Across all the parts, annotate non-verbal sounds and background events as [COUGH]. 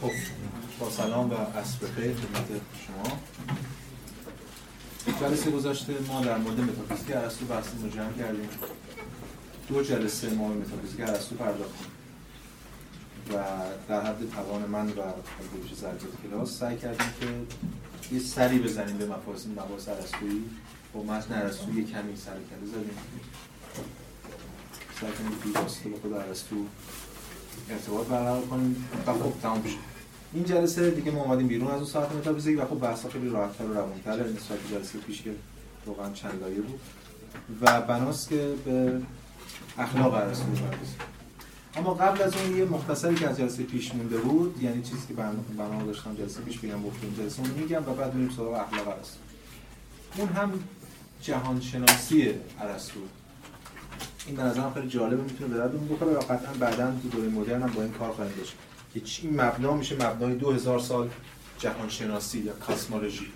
خب با سلام و عصر بخیر خدمت شما. جلسه گذاشته ما در مورد متافیزیک ارسطو بحثی رو جمع کردیم. دو جلسه ما به متافیزیک ارسطو پرداختیم و در حد توان من و گروش ضربت کلاس سعی کردیم که یه سری بزنیم به مفاهیم مباحث ارسطویی. با متن ارسطو یه کمی سر کرده زدیم. سعی کنیم که خود ارسطو ارتباط برقرار کنیم. و خب تمام شد. این جلسه دیگه ما اومدیم بیرون از اون ساعت متافیزیک و خب بحثا خیلی راحت‌تر و روان‌تر نسبت به جلسه پیش که واقعا چند لایه بود. و بناست که به اخلاق ارسطو اما قبل از اون یه مختصری که از جلسه پیش مونده بود یعنی چیزی که برنامه داشتم جلسه پیش بگم گفتیم جلسه اون میگم و بعد بریم سراغ اخلاق ارسطو اون هم جهان شناسی ارسطو این به نظرم خیلی جالبه می‌تونه به دردمون بخوره و قطعا بعدا تو دوره مدرن هم با این کار خواهیم داشت. که این مبنا میشه مبنای 2000 سال جهان شناسی یا کاسمولوژی.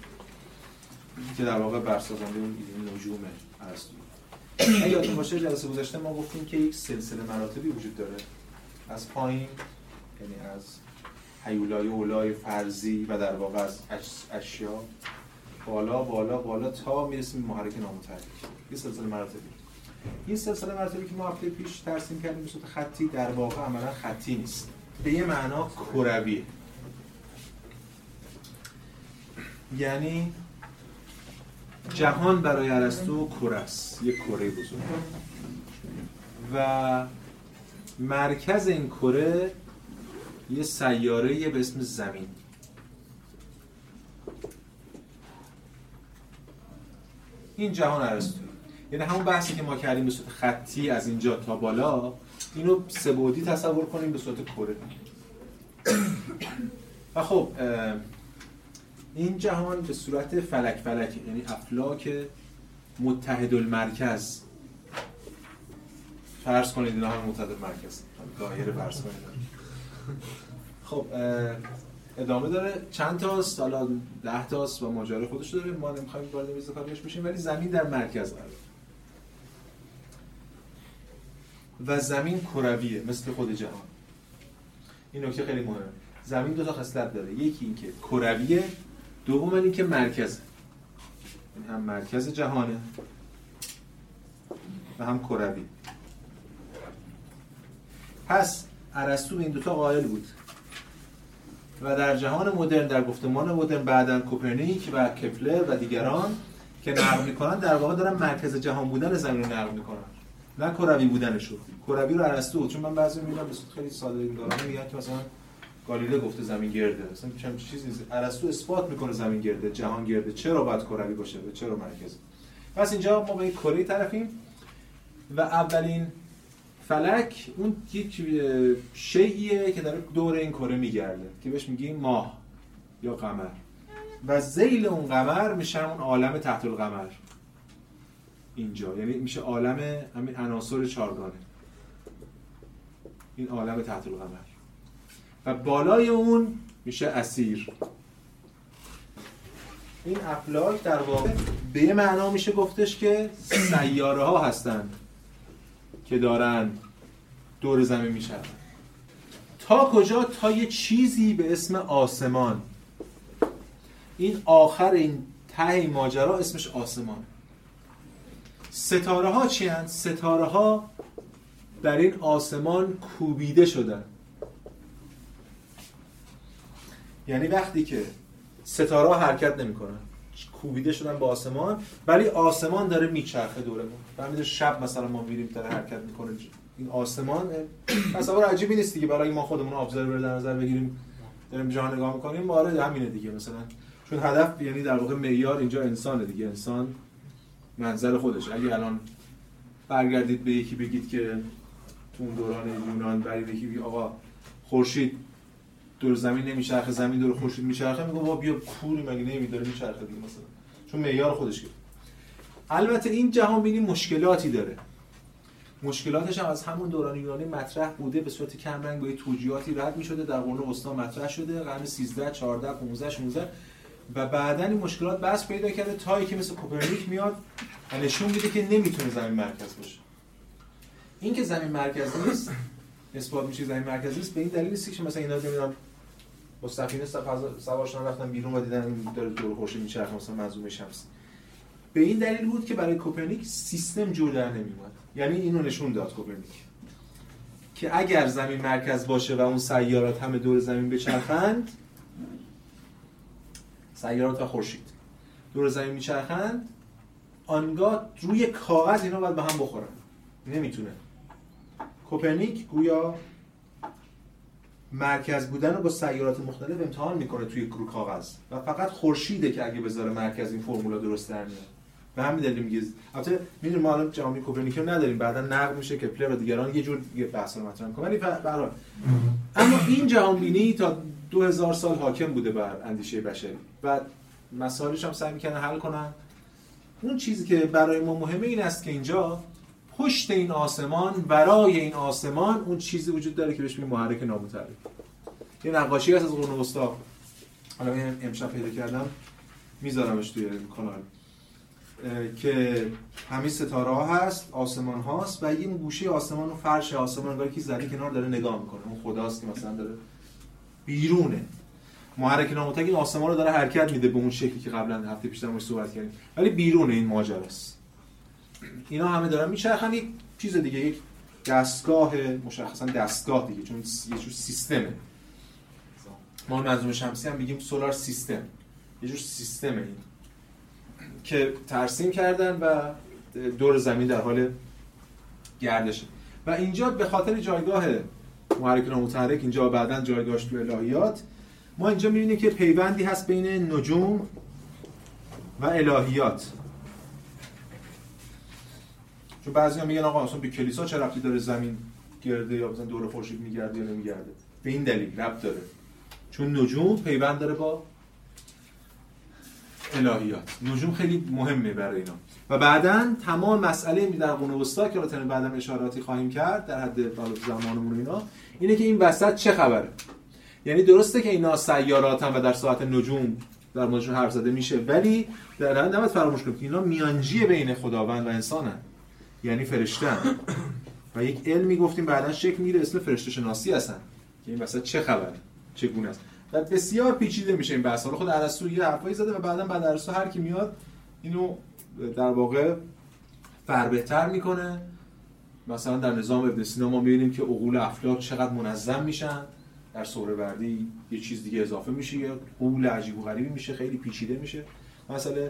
که در واقع برسازنده اون نجوم ارسطو. اگه یادتون باشه جلسه گذشته ما گفتیم که یک سلسله مراتبی وجود داره. از پایین یعنی از هیولای اولای فرضی و در واقع از اشیا بالا بالا بالا تا می‌رسیم محرک نامتحرک. یه سلسله مراتبی. این سلسله مراتبی که ما هفته پیش ترسیم کردیم به صورت خطی در واقع عملا خطی نیست. به یه معنا کروی یعنی جهان برای ارسطو کره است یک کره بزرگ. و مرکز این کره یه سیاره به اسم زمین. این جهان ارسطو. یعنی همون بحثی که ما کردیم به صورت خطی از اینجا تا بالا اینو سبودی تصور کنیم به صورت کره. و خب این جهان به صورت فلک فلک یعنی افلاک متحد المرکز فرض کنید اینا هم متحد المرکز دایره فرض کنید. خب ادامه داره. چند تاست؟ حالا ده تاست و ماجرا خودش داره ما نمی‌خوایم وارد میز کارش بشیم ولی زمین در مرکز قرار. و زمین کرویه مثل خود جهان. این نکته خیلی مهمه. زمین دو تا خصلت داره. یکی اینکه کرویه دوم اینکه مرکزه. این هم مرکز جهانه و هم کروی. پس ارسطو این دوتا قائل بود. و در جهان مدرن در گفتمان مدرن بعدا کوپرنیک و کپلر و دیگران که نقل می‌کنن در واقع دارن مرکز جهان بودن زمین رو نقل می‌کنن. نه کروی بودنش رو کروی رو ارسطو چون من بعضی می‌بینم به خیلی ساده این میگن که مثلا گالیله گفته زمین گرده. مثلا چه چیزی ارسطو اثبات می‌کنه زمین گرده جهان گرده. چرا باید کروی باشه؟ و چرا مرکز؟ پس اینجا ما به کره طرفیم و اولین فلک اون یک شیئیه که داره دور این کره میگرده که بهش میگیم ماه یا قمر. و زیل اون قمر میشه اون عالم تحت القمر اینجا. یعنی میشه عالم همین عناصر چارگانه این عالم تحت القمر. و بالای اون میشه اسیر. این افلاک در واقع به یه معنا میشه گفتش که سیاره ها هستند که دارن دور زمین میشن. تا کجا؟ تا یه چیزی به اسم آسمان. این آخر این ته ماجرا اسمش آسمان. ستاره ها چی هست؟ ستاره ها در این آسمان کوبیده شدن. یعنی وقتی که ستاره ها حرکت نمی‌کنن کوبیده شدن به آسمان ولی آسمان داره میچرخه دورمون. فهمید شب مثلا ما میریم داره حرکت می‌کنه. این آسمان تصور عجیبی نیست دیگه. برای ما خودمون ابزرور در نظر بگیریم داریم جهان نگاه می‌کنیم. آره همینه دیگه مثلا. چون هدف یعنی در واقع معیار اینجا انسانه دیگه. انسان منظر خودش اگه الان برگردید به یکی بگید که تو اون دوران یونان برای یکی بگید آقا خورشید دور زمین نمیچرخه زمین دور خورشید میچرخه میگه بابا بیا کوری مگه نمیداره میچرخه دیگه مثلا. چون معیار خودش که البته این جهان بینی مشکلاتی داره. مشکلاتش هم از همون دوران یونانی مطرح بوده به صورت کمرنگ با توجیهاتی رد می‌شده در قرون وسطا مطرح شده قرن 13 14 15 16 و بعدا این مشکلات بس پیدا کرده تا که مثل کوپرنیک میاد و نشون میده که نمی‌تونه زمین مرکز باشه. این که زمین مرکز نیست اثبات میشه زمین مرکز نیست به این دلیل نیست که مثلا اینا نمی‌دونم با سفینه سوار شدن رفتن بیرون و دیدن این داره دور خورشید میچرخه مثلا منظومه شمسی به این دلیل بود که برای کوپرنیک سیستم جور در نمیومد یعنی اینو نشون داد کوپرنیک. که اگر زمین مرکز باشه و اون سیارات همه دور زمین بچرخند سیارات و خورشید. دور زمین میچرخند. آنگاه روی کاغذ اینا باید به هم بخورن. نمی‌تونه. کوپرنیک گویا مرکز بودن رو با سیارات مختلف امتحان می‌کنه توی رو کاغذ. و فقط خورشیده که اگه بذاره مرکز این فرمولا درست در میاد. به همین دلیل میگه البته می‌دونیم ما الان جامعه کوپرنیکی نداریم. بعدا نقد میشه که پلر و دیگران یه جور یه بحث رو مطرح کنن. ولی اما این جهان بینی تا 2000 سال حاکم بوده بر اندیشه بشری و مسائلش هم سعی می‌کنن حل کنن. اون چیزی که برای ما مهمه این است که اینجا پشت این آسمان برای این آسمان اون چیزی وجود داره که بهش میگیم محرک نامتحرک یه نقاشی هست از قرون وسطا. حالا امشب پیدا کردم. میذارمش توی کانال. که همین ستاره ها هست آسمان هاست و یه گوشه آسمان و فرش آسمان انگار کی زده کنار داره نگاه می‌کنه. اون خداست که مثلا داره بیرونه. محرک نامتحرک این آسمان رو داره حرکت میده به اون شکلی که قبلا هفته پیش در صحبت کردیم. ولی بیرون این ماجراست. اینا همه دارن میچرخن یک چیز دیگه یک دستگاه مشخصا دستگاه دیگه چون یه جور سیستمه. ما منظومه شمسی هم میگیم سولار سیستم. یه جور سیستمه این. که ترسیم کردن و دور زمین در حال گردشه. و اینجا به خاطر جایگاه محرک نامتحرک اینجا بعدا جایگاهش تو الهیات. ما اینجا می‌بینیم که پیوندی هست بین نجوم و الهیات. چون بعضی میگن آقا اصلا به کلیسا چه ربطی داره زمین گرده یا مثلا دور خورشید میگرده یا نمیگرده؟ به این دلیل ربط داره. چون نجوم پیوند داره با الهیات. نجوم خیلی مهمه برای اینا. و بعدا تمام مسئله در قرون وسطا که البته بعدا اشاراتی خواهیم کرد در حد زمانمون اینا اینه که این وسط چه خبره؟ یعنی درسته که اینا سیاراتن و در ساعت نجوم در موردشون حرف زده میشه ولی در نباید فراموش کنیم که اینا میانجی بین خداوند و انسانن. یعنی فرشتن. و یک علمی گفتیم بعدا شکل می‌گیره اسم فرشته شناسی هستن. که این وسط چه خبره؟ چگونه است؟ و بسیار پیچیده میشه این بحث خود ارسطو یه حرفایی زده و بعدا بعد ارسطو هر کی میاد اینو در واقع فربهتر می‌کنه. مثلا در نظام ابن سینا ما می‌بینیم که عقول افلاک چقدر منظم میشن. در وردی یه چیز دیگه اضافه میشه. یه قول عجیب و غریبی میشه. خیلی پیچیده میشه. مثلا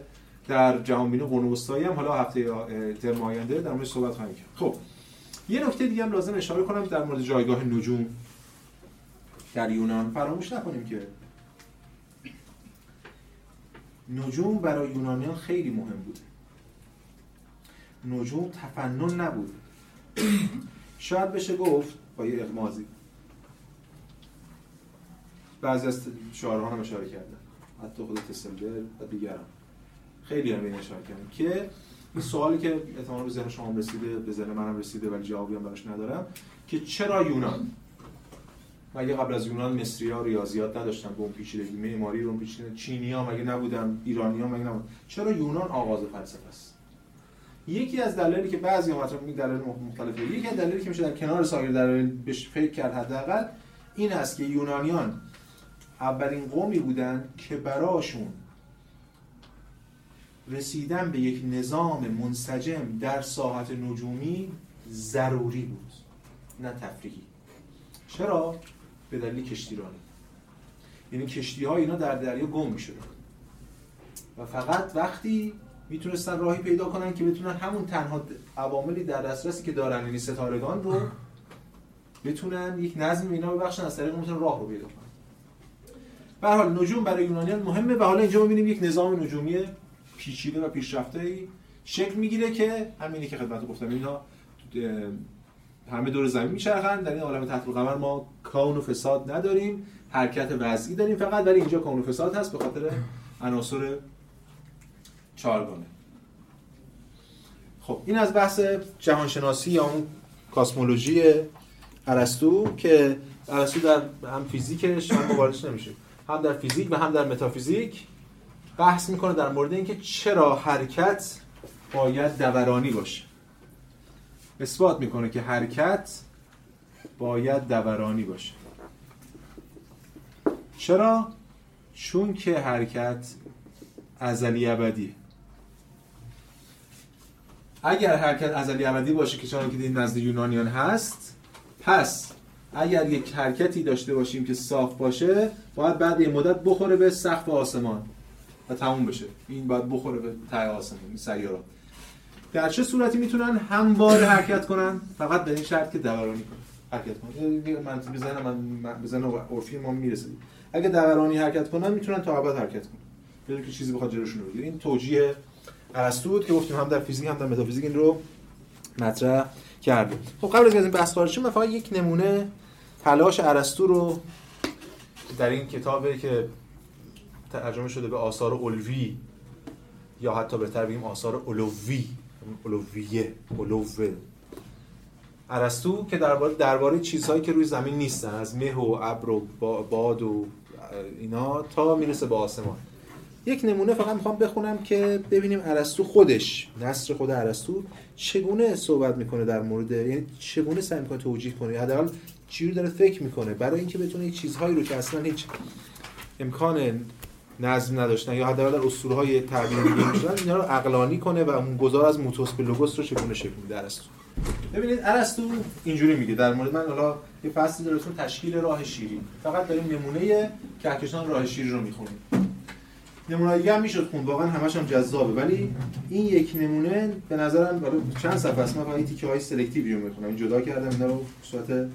در جهان بینی قرون هم حالا هفته ترم آینده در مورد صحبت خواهیم کرد. خب یه نکته دیگه هم لازم اشاره کنم در مورد جایگاه نجوم. در یونان فراموش نکنیم که نجوم برای یونانیان خیلی مهم بود. نجوم تفنن نبود. شاید بشه گفت با یه اغمازی بعضی از شعرها هم اشاره کردن. حتی خود تسلبر و دیگران. خیلی هم این اشاره کردن که این سوالی که احتمالاً به ذهن شما رسیده به ذهن منم رسیده ولی جوابی هم براش ندارم که چرا یونان؟ مگه قبل از یونان مصری ها ریاضیات نداشتن؟ به اون پیچیدگی معماری رو پیچیده چینی ها مگه نبودن؟ ایرانی ها مگه نبودن چرا یونان آغاز فلسفه است؟ یکی از دلایلی که بعضی ها مطرح دلایل مختلفه. یکی از دلایلی که میشه در کنار سایر دلایل بهش فکر کرد حداقل این است که یونانیان اولین قومی بودن که براشون رسیدن به یک نظام منسجم در ساحت نجومی ضروری بود نه تفریحی. چرا؟ به دلیل کشتیرانی. یعنی کشتی ها اینا در دریا گم می و فقط وقتی می‌تونستن راهی پیدا کنن که بتونن همون تنها عواملی در دسترسی که دارن یعنی ستارگان رو بتونن یک نظم اینا ببخشن از طریق می‌تونن راه رو پیدا کنن. به حال نجوم برای یونانیان مهمه و حالا اینجا می‌بینیم یک نظام نجومی پیچیده و پیشرفته ای شکل می‌گیره که همینی که خدمت گفتم اینا همه دور زمین میچرخن در این عالم تحت القمر ما کون و فساد نداریم حرکت وضعی داریم فقط ولی اینجا کون و فساد هست به خاطر عناصر چهارگانه. خب این از بحث جهانشناسی یا اون کاسمولوژی ارسطو که ارسطو در هم فیزیکش هم واردش نمیشه. هم در فیزیک و هم در متافیزیک بحث می‌کنه در مورد اینکه چرا حرکت باید دورانی باشه. اثبات می‌کنه که حرکت باید دورانی باشه. چرا؟ چون که حرکت ازلی ابدیه. اگر حرکت ازلی ابدی باشه که چون که این نزد یونانیان هست پس اگر یک حرکتی داشته باشیم که صاف باشه باید بعد یه مدت بخوره به سقف آسمان و تموم بشه. این باید بخوره به ته آسمان این در چه صورتی می‌تونن همواره حرکت کنن؟ فقط به این شرط که دورانی کنن. حرکت کنن من بزنم من بزنم عرفی ما می‌رسه. اگه دورانی حرکت کنن می‌تونن تا ابد حرکت کنن. بدون که چیزی بخواد جلوشون رو بگیره. این توجیه ارسطو بود که گفتیم هم در فیزیک هم در متافیزیک این رو مطرح کردیم. خب قبل از این بحث خارج من فقط یک نمونه تلاش ارسطو رو در این کتابی که ترجمه شده به آثار اولوی یا حتی بهتر بگیم آثار اولوی اولویه اولوه. ارسطو که درباره درباره چیزهایی که روی زمین نیستن از مه و ابر و باد و اینا تا می‌رسه به آسمان. یک نمونه فقط می‌خوام بخونم که ببینیم ارسطو خودش نصر خود ارسطو چگونه صحبت می‌کنه در مورد یعنی چگونه سعی می‌کنه توجیه کنه؟ حداقل چی رو داره فکر می‌کنه؟ برای اینکه بتونه چیزهایی رو که اصلا هیچ امکان نظم نداشتن یا حداقل در اسطوره های تعبیر می‌شدن اینا رو عقلانی کنه و اون گذار از موتوس به لوگوس رو چگونه شکل میده ارسطو؟ ببینید ارسطو اینجوری میگه در مورد من حالا یه فصلی داره تشکیل راه شیری فقط داریم نمونه کهکشان راه شیری رو می‌خونیم. نمونه دیگه هم می‌شد خوند واقعا همش هم جذابه. ولی این یک نمونه به نظرم برای چند صفحه است من این تیکه های سلکتیوی رو می‌خونم. این جدا کردم اینا رو صورت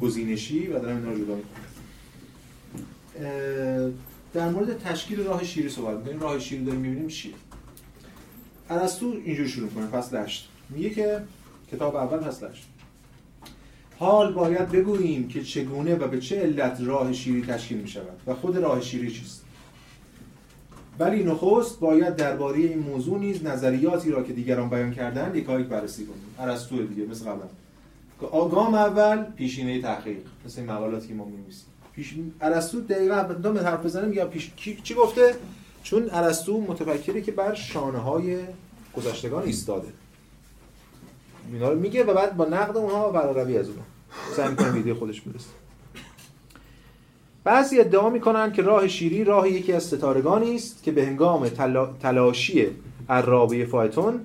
گزینشی و دارم اینا رو جدا می‌کنم در مورد تشکیل راه شیری صحبت می‌کنیم. راه شیری داریم می‌بینیم چیه؟ ارسطو اینجوری شروع کنه فصل 8 میگه که کتاب اول 8 حال باید بگوییم که چگونه و به چه علت راه شیری تشکیل می شود و خود راه شیری چیست. ولی نخست باید درباره این موضوع نیز نظریاتی را که دیگران بیان کردن یکایک بررسی کنیم. ارسطو دیگه مثل که آگام اول پیشینه تحقیق مثل این مقالاتی که ما می‌نویسیم. پیش ارسطو دقیقاً دو حرف بزنه میگه پیش چی گفته؟ چون ارسطو متفکری که بر شانه های گذشتگان ایستاده. اینا رو میگه و بعد با نقد اونها و روی از اونها. سعی می‌کنه ویدیو خودش برسه بعضی ادعا می‌کنن که راه شیری راه یکی از ستارگانی است که به هنگام تلاشی عرابه فایتون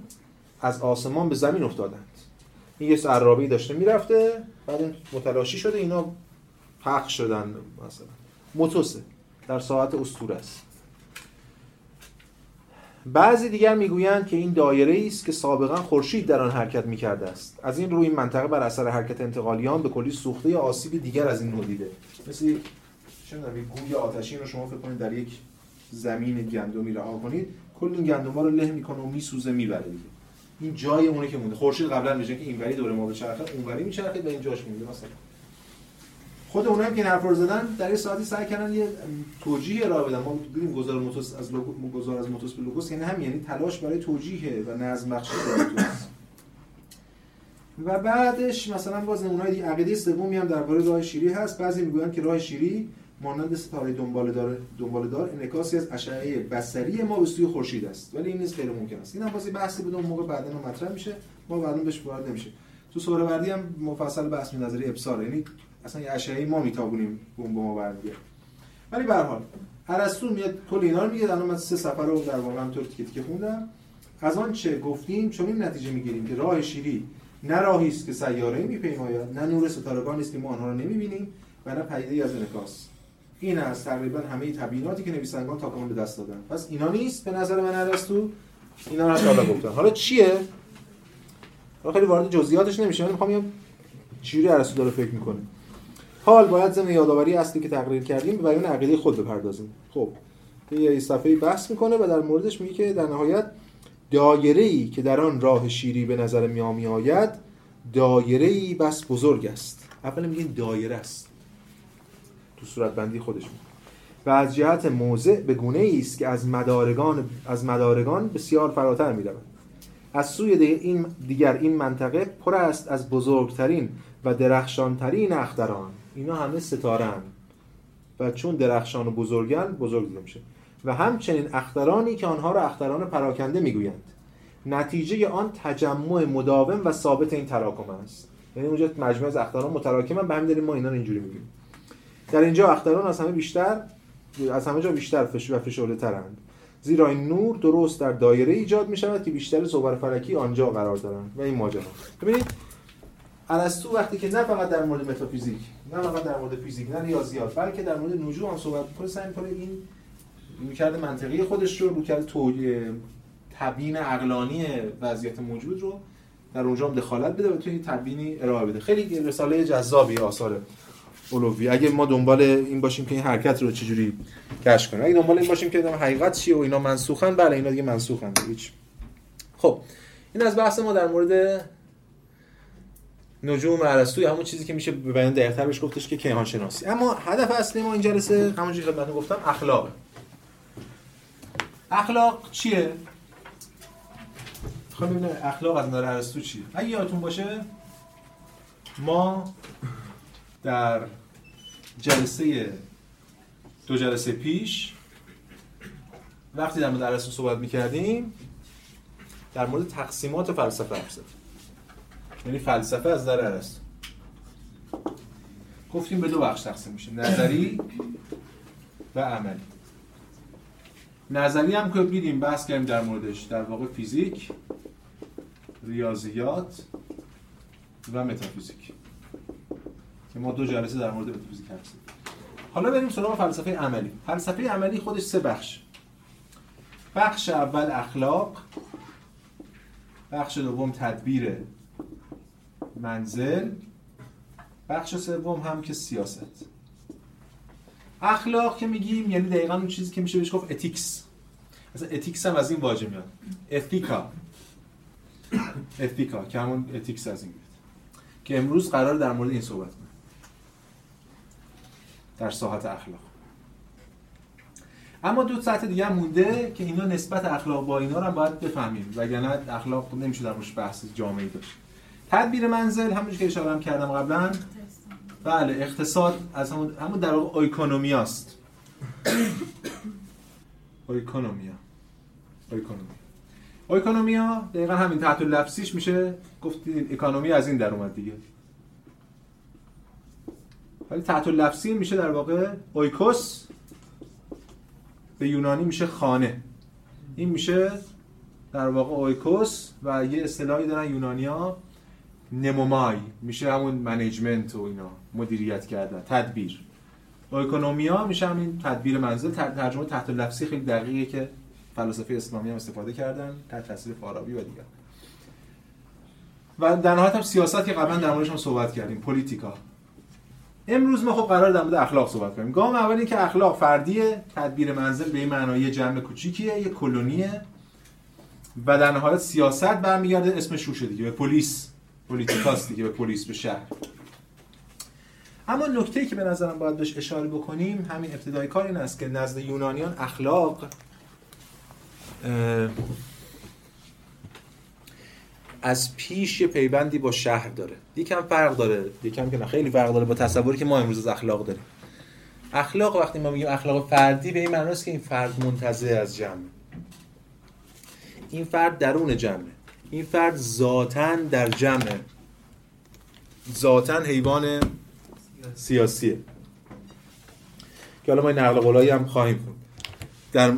از آسمان به زمین افتادند. این یه عرابه داشته می‌رفته بعد متلاشی شده اینا حق شدن مثلا. موتوسه در ساعت اسطوره است. بعضی دیگر می‌گویند که این دایره است که سابقا خورشید در آن حرکت می‌کرده است. از این روی این منطقه بر اثر حرکت انتقالیان به کلی سوخته یا آسیب دیگر از این نوع دیده. مثل چه گوی آتشین رو شما فکر کنید در یک زمین گندمی رها کنید کل این گندم رو له می‌کنه و میسوزه می‌بره دیگه. این جای اونه که مونده. خورشید قبلا میشه که اینوری دور ما بچرخه اونوری میچرخه به این جاش مونده. مثلا خود اونها هم که این حرف رو زدن در یه ساعتی سعی کردن یه توجیه را بدن. ما دیدیم گذار موتوس از لوگو گذار از موتوس به لوگوس یعنی هم یعنی تلاش برای توجیه و نظم بخشی و بعدش مثلا باز نمونه‌های دیگه عقیده سومی هم درباره راه شیری هست. بعضی می‌گویند که راه شیری مانند ستاره دنباله دار دنباله دار انعکاسی از اشعه بصری ما به سوی خورشید است. ولی این نیست غیر ممکن است. این هم واسه بحثی بدون موقع بعدا مطرح میشه. ما بعدا بهش وارد نمیشه تو سوره هم مفصل بحث نظری ابصار یعنی اصلا یه اشعه ما میتابونیم بوم به ما برمیگه ولی به هر حال ارسطو میاد کل اینا میگه الان من سه سفر رو در واقع همطور تیکه که خوندم. از آن چه گفتیم چون این نتیجه می‌گیریم که راه شیری نه راهی است که سیاره میپیماید نه نور ستارگانی است که ما آنها رو نمی‌بینیم و نه پدیده از انعکاس. این است تقریبا همه تبییناتی که نویسندگان تا به دست دادن. پس اینا نیست به نظر من ارسطو. اینا رو حالا گفتن. حالا چیه؟ خیلی وارد جزئیاتش نمیشه من می‌خوام چیزی ارسطو داره فکر می‌کنه. حال باید ضمن یادآوری اصلی که تقریر کردیم به بیان عقیده خود بپردازیم. خب یه صفحه بحث می‌کنه و در موردش میگه که در نهایت دایره ای که در آن راه شیری به نظر میامی آید دایره ای بس بزرگ است. اولا میگه دایره است. تو صورت بندی خودش میگه. و از جهت موضع به گونه است که از مدارگان از مدارگان بسیار فراتر می از سوی این دیگر این منطقه پر است از بزرگترین و درخشانترین اختران. اینا همه ستاره و چون درخشان و بزرگن بزرگ دیده میشه. و همچنین اخترانی که آنها را اختران پراکنده می‌گویند. نتیجه آن تجمع مداوم و ثابت این تراکم است. یعنی اونجا مجموعه از اختران متراکمن به همین دلیل ما اینا رو اینجوری میگیم در اینجا اختران از همه بیشتر از همه جا بیشتر فش و فشرده ترند. زیرا این نور درست در دایره ایجاد می شود که بیشتر صور فلکی آنجا قرار دارند. و این ماجرا. ببینید ارسطو وقتی که نه فقط در مورد متافیزیک نه فقط در مورد فیزیک نه ریاضیات بلکه در مورد نجوم هم صحبت می‌کنه سعی می‌کنه این می‌کرد منطقی خودش رو رو کرد تبیین عقلانی وضعیت موجود رو در اونجا هم دخالت بده و توی تبیینی ارائه بده. خیلی رساله جذابی آثار اولوی اگه ما دنبال این باشیم که این حرکت رو چجوری کشف کنیم. اگه دنبال این باشیم که حقیقت چیه و اینا منسوخن بله اینا دیگه منسوخن. هیچ. خب این از بحث ما در مورد نجوم ارسطوی همون چیزی که میشه به بیان دقیق‌تر بهش گفتش که کیهان شناسی اما هدف اصلی ما این جلسه همونجوری که من گفتم اخلاق. اخلاق چیه؟ خب ببینیم اخلاق از نظر ارسطو چیه. اگه یادتون باشه ما در جلسه دو جلسه پیش وقتی در مورد ارسطو صحبت می‌کردیم در مورد تقسیمات فلسفه حرف یعنی فلسفه از نظر ارسطو گفتیم به دو بخش تقسیم میشه نظری و عملی. نظری هم که دیدیم بحث کردیم در موردش در واقع فیزیک ریاضیات و متافیزیک. که ما دو جلسه در مورد متافیزیک حرف حالا بریم سراغ فلسفه عملی. فلسفه عملی خودش سه بخش بخش اول اخلاق بخش دوم تدبیر منزل. بخش سوم هم که سیاست. اخلاق که میگیم یعنی دقیقا اون چیزی که میشه بهش گفت ethics مثلا ethics هم از این واژه میاد. ethica ethica که همون ethics از این میاد. که امروز قرار در مورد این صحبت کنیم. در ساحت اخلاق. اما دو ساعت دیگه هم مونده که اینا نسبت اخلاق با اینا رو هم باید بفهمیم. وگرنه اخلاق نمیشه در موردش بحث جامعی داشت تدبیر منزل همونجوری که اشاره هم کردم قبلا. بله اقتصاد از همون همون در واقع اویکونومیاست oikonomia oikonomia oikonomia دقیقا همین تحت لفظیش میشه. گفت economy از این در اومد دیگه. ولی تحت لفظی میشه در واقع oikos به یونانی میشه خانه. این میشه در واقع oikos و یه اصطلاحی دارن یونانیا نمومای میشه همون management و اینا مدیریت کردن تدبیر. oikonomia میشه همین تدبیر منزل ترجمه تحت لفظی خیلی دقیقه که فلسفه اسلامی هم استفاده کردن تحت تاثیر فارابی و دیگر. و در نهایت هم سیاست که قبلا در موردش هم صحبت کردیم politika امروز ما خب قرار در مورد اخلاق صحبت کنیم. گام اول که اخلاق فردیه تدبیر منزل به این معنای جمع کوچیکیه یه کلونیه. و در نهایت سیاست برمیگرده اسمشم روشه دیگه به polis. politika ست دیگه به polis به شهر اما نکته که به نظرم باید بهش اشاره بکنیم همین ابتدای کار این است که نزد یونانیان اخلاق از پیش یه پیوندی با شهر داره. یکم فرق داره یکم که نه خیلی فرق داره با تصوری که ما امروز از اخلاق داریم. اخلاق وقتی ما میگیم اخلاق فردی به این معنی است که این فرد منتزه از جمع. این فرد درون جمعه. این فرد ذاتا در جمع ذاتا حیوان سیاسیه. که حالا ما نقل قولایی هم خواهیم خوند در,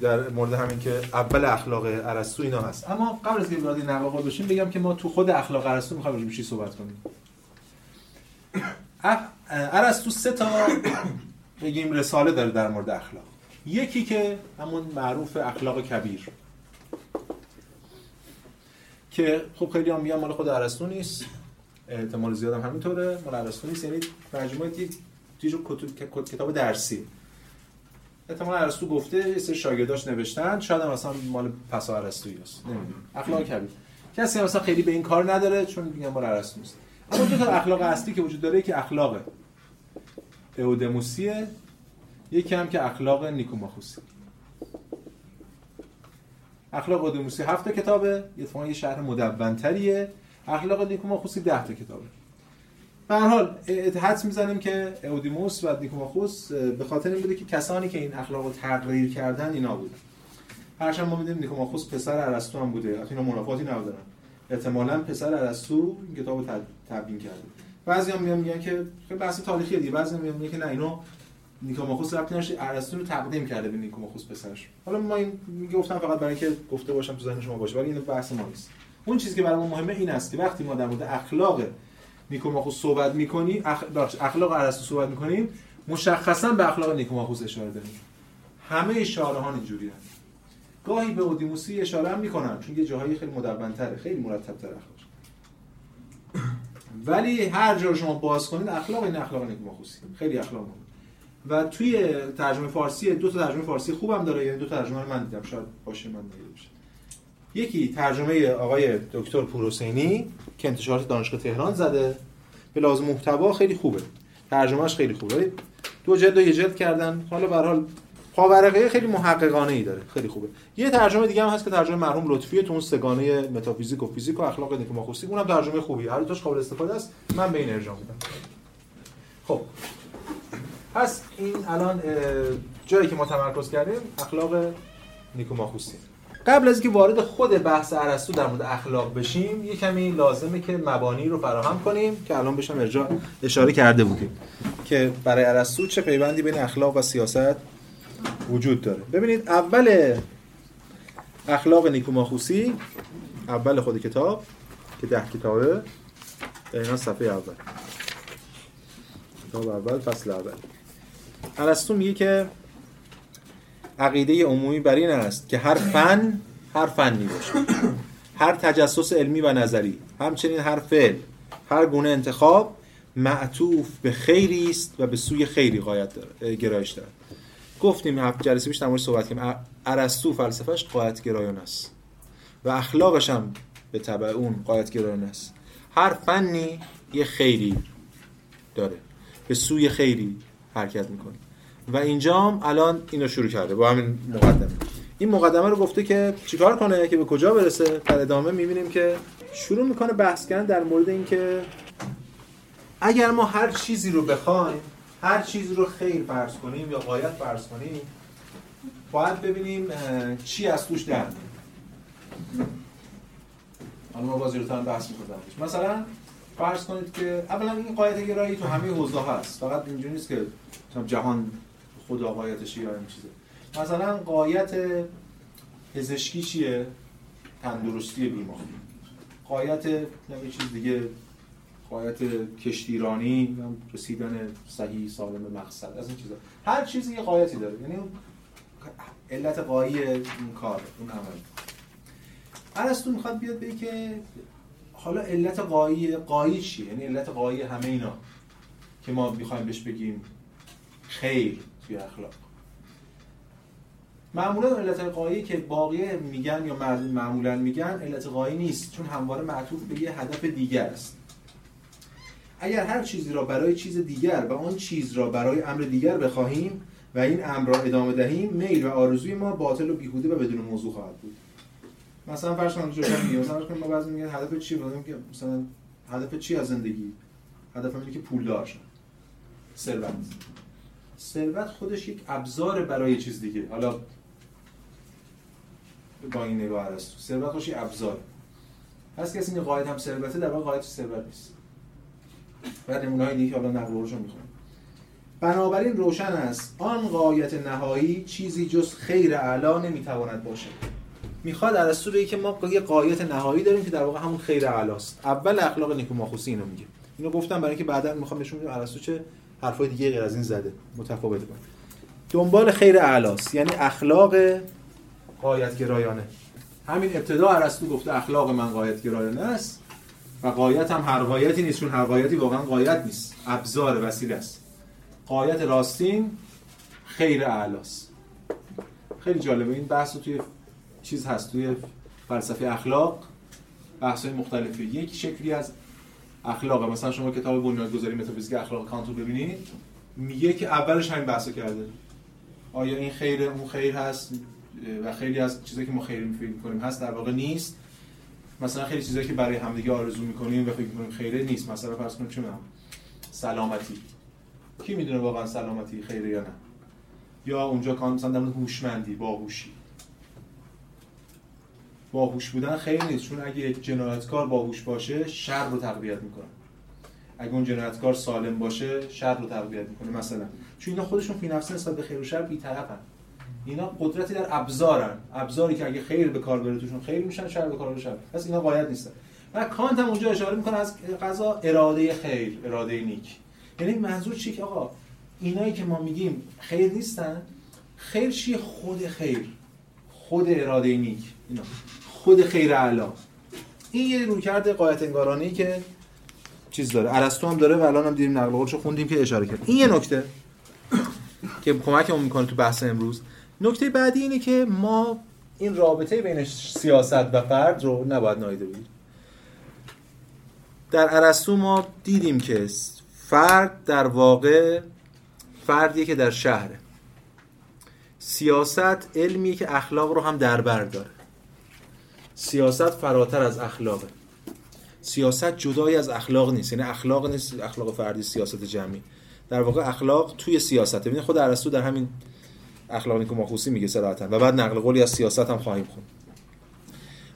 در مورد همین که اول اخلاق ارسطو اینا هست. اما قبل از اینکه وارد نقل قول بشیم بگم که ما تو خود اخلاق ارسطو می‌خوایم راجع صحبت کنیم. ارسطو سه تا [COUGHS] بگیم رساله داره در مورد اخلاق. یکی که همون معروف اخلاق کبیر. که خب خیلی هم مال خود ارسطو نیست. احتمال زیاد هم همینطوره. مال ارسطو نیست. یعنی مجموعه یک کتاب درسی. احتمال ارسطو گفته یه سری شاگرداش نوشتن. شاید هم مثلا مال پسا ارسطویی است نمی‌دونم. اخلاق کبیر. کسی مثلا خیلی به این کار نداره چون میگن مال ارسطو نیست. اما دو تا اخلاق اصلی که وجود داره که اخلاق اودموسیه یکی هم که اخلاق نیکوماخوسی اخلاق اودموسی هفت کتابه. اتفاقا یه شهر مدونتریه. اخلاق نیکوماخوسی ده تا کتابه. به هر حال حدس می‌زنیم که اودیموس و نیکوماخوس به خاطر این بوده که کسانی که این اخلاق رو تغییر کردن اینا بودن. هرچند ما می‌دونیم نیکوماخوس پسر ارسطو هم بوده. اینا منافاتی ندارن. احتمالاً پسر ارسطو این کتابو تدوین کرده. بعضی هم میگن که بحث تاریخی دیگه. بعضی میگن که نه اینو نیکوماخوس ربطی نشه ارسطو رو تقدیم کرده به نیکوماخوس پسرش. حالا ما این گفتم فقط برای اینکه گفته باشم تو ذهن شما باشه ولی این بحث ما نیست. اون چیزی که برای ما مهمه این است که وقتی ما در مورد اخلاق نیکوماخوس صحبت می‌کنیم اخ... اخلاق ارسطو صحبت می‌کنیم مشخصا به اخلاق نیکوماخوس اشاره داریم. همه شارحان اینجوریه. گاهی به اودیموسی اشاره هم می‌کنن چون یه جاهایی خیلی مدونتره خیلی مرتب‌تر اخلاق [COUGHS] ولی هر جا شما باز کنید اخلاق این اخلاق نیکوماخوسی خیلی اخلاق مهم. و توی ترجمه فارسی دو تا ترجمه فارسی خوبم داره یعنی دو تا ترجمه رو من دیدم. شاید باشه من دیده باشه یکی ترجمه آقای دکتر پوروسینی که انتشارات دانشگاه تهران زده. به لازم محتوا خیلی خوبه. ترجمهش خیلی خوبه. دو جلد و یه جلد کردن. حالا به حال پاورقه خیلی محققانه ای داره. خیلی خوبه. یه ترجمه دیگه هم هست که ترجمه مرحوم لطفی تو اون سگانه متافیزیک و فیزیک و اخلاق نیکوماخوسی اونم ترجمه خوبی. هر دوش قابل استفاده است. من به این ارجاع میدم خب. پس این الان جایی که ما تمرکز کردیم اخلاق نیکوماخوسی قبل از اینکه وارد خود بحث ارسطو در مورد اخلاق بشیم یه کمی لازمه که مبانی رو فراهم کنیم که الان بهش ارجاع اشاره کرده بودیم که برای ارسطو چه پیوندی بین اخلاق و سیاست وجود داره. ببینید اول اخلاق نیکوماخوسی اول خود کتاب که ده کتابه اینا صفحه اول. کتاب اول فصل اول. ارسطو میگه که عقیده عمومی بر این است که هر فن هر فنی باشه. هر تجسس علمی و نظری همچنین هر فعل هر گونه انتخاب معطوف به خیری است و به سوی خیری داره گرایش داره. گفتیم هفت جلسه پیش در صحبت کردیم. ارسطو فلسفهش قایت گرایانه است و اخلاقش هم به تبع اون قایت گرایانه است. هر فنی یه خیری داره. به سوی خیری حرکت می‌کنه. و اینجام الان اینو شروع کرده با همین مقدمه. این مقدمه رو گفته که چیکار کنه که به کجا برسه؟ در ادامه می‌بینیم که شروع می‌کنه بحث کردن در مورد اینکه اگر ما هر چیزی رو بخوایم هر چیزی رو خیر فرض کنیم یا قایت فرض کنیم باید ببینیم چی از توش در حالا ما باز بحث می‌کنم مثلا فرض کنید که اولا این قایت گرایی تو همه حوزه هست. فقط اینجوری نیست که جهان خدا قایتش یا این چیزه. مثلا قایت پزشکی چیه؟ تندرستی بیمار. قایت نمی چیز دیگه. قایت کشتیرانی رسیدن صحیح سالم مقصد از این چیزا. هر چیزی یه قایتی داره. یعنی علت قایی اون کار اون عمل. ارسطو می‌خواد بیاد بگه که حالا علت قایی قایی چیه؟ یعنی علت قایی همه اینا که ما می‌خوایم بهش بگیم خیر توی اخلاق. معمولا علت قایی که باقی میگن یا معمولا میگن علت قایی نیست چون همواره معطوف به یه هدف دیگر است. اگر هر چیزی را برای چیز دیگر و آن چیز را برای امر دیگر بخواهیم و این امر را ادامه دهیم میل و آرزوی ما باطل و بیهوده و بدون موضوع خواهد بود. مثلا فرض کنید جوشن میگه مثلا ما بعضی میگن هدف چی؟ بودیم که مثلا هدف چی از زندگی؟ هدف اینه که پولدار شن ثروت. ثروت خودش یک ابزار برای چیز دیگه. حالا با این نگاه ارسطو ثروت خودش ابزار. هست کسی این قاعده هم ثروته در واقع قاعده ثروت نیست. بعد نمونه‌های دیگه حالا نقل رو می‌خونم. بنابراین روشن است. آن قایت نهایی چیزی جز خیر اعلا نمی‌تواند باشد. می‌خواد ارسطو بگه که ما یه قایت نهایی داریم که در واقع همون خیر اعلاست اول اخلاق نیکوماخوسی اینو میگه. اینو گفتم برای اینکه بعدا می‌خوام نشون بدم ارسطو چه حرفای دیگه غیر از این زده. متفاوته بود دنبال خیر اعلاست یعنی اخلاق قایت گرایانه همین ابتدا ارسطو گفته اخلاق من قایت گرایانه است و قایت هم هر قایتی نیست چون هر قایتی واقعا قایت نیست. ابزار وسیله است. قایت راستین خیر اعلاست خیلی جالبه. این بحث توی چیز هست توی فلسفه اخلاق بحث های مختلفی یک شکلی از اخلاق مثلا شما کتاب بنیادگذاری متافیزیک اخلاق کانت رو ببینید میگه که اولش همین بحث کرده. آیا این خیر اون خیر هست؟ و خیلی از چیزایی که ما خیر می‌کنیم هست در واقع نیست. مثلا خیلی چیزایی که برای همدیگه آرزو می‌کنیم و فکر می‌کنیم خیره نیست. مثلا فرض کنیم چه سلامتی. کی می‌دونه واقعا سلامتی خیره یا نه؟ یا اونجا کان مثلا در هوشمندی باهوشی. باهوش بودن خیر نیست. چون اگه یک جنایتکار باهوش باشه شر رو تقویت می‌کنه. اگه اون جنایتکار سالم باشه شر رو تقویت می‌کنه مثلا. چون اینا خودشون فی نفس نسبت به خیر و شر بی‌طرفن. اینا قدرتی در ابزارن. ابزاری که اگه خیر به کار بره توشون خیر میشن شر به کار بره پس اینا قایت نیستن. و کانت هم اونجا اشاره می‌کنه از قضا اراده خیر اراده نیک. یعنی منظور چیه که آقا اینایی که ما میگیم خیر نیستن خیر چیه؟ خود خیر. خود اراده نیک. اینا. خود خیر اعلا. این یه رویکرد قایت انگارانه که چیز داره. ارسطو هم داره و الان هم دیدیم نقل قولشو خوندیم که اشاره کرد. این یه نکته که کمکمون می‌کنه تو بحث امروز. نکته بعدی اینه که ما این رابطه بین سیاست و فرد رو نباید نایده بگیریم. در ارسطو ما دیدیم که فرد در واقع فردیه که در شهره. سیاست علمیه که اخلاق رو هم در بر داره. سیاست فراتر از اخلاقه. سیاست جدایی از اخلاق نیست. یعنی اخلاق نیست اخلاق فردی سیاست جمعی. در واقع اخلاق توی سیاست ببینید خود ارسطو در همین اخلاقی که ماخوسی میگه صراحتا. و بعد نقل قولی از سیاست هم خواهیم خوند.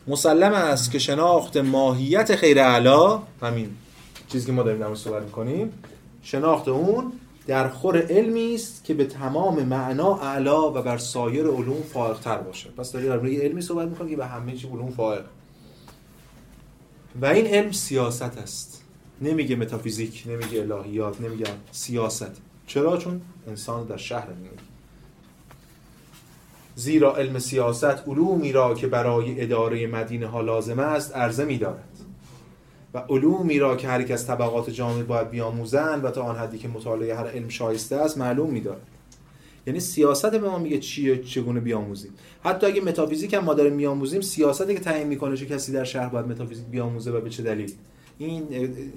مسلم است که شناخت ماهیت خیر اعلا همین چیزی که ما داریم در صحبت می‌کنیم شناخت اون در خور علمی است که به تمام معنا اعلا و بر سایر علوم فائق باشه. پس داری در روی علمی صحبت می‌کنی که به همه چی علوم فائق و این علم سیاست است. نمیگه متافیزیک نمیگه الهیات نمیگه سیاست. چرا؟ چون انسان در شهر میگه زیرا علم سیاست علومی را که برای اداره مدینه ها لازم است عرضه می دارد و علومی را که هر یک از طبقات جامعه باید بیاموزند و تا آن حدی که مطالعه هر علم شایسته است معلوم می دارد یعنی سیاست به ما میگه چیه چگونه بیاموزیم. حتی اگه متافیزیک هم ما داریم میآموزیم سیاستی که تعیین می‌کنه چه کسی در شهر باید متافیزیک بیاموزه و به چه دلیل؟ این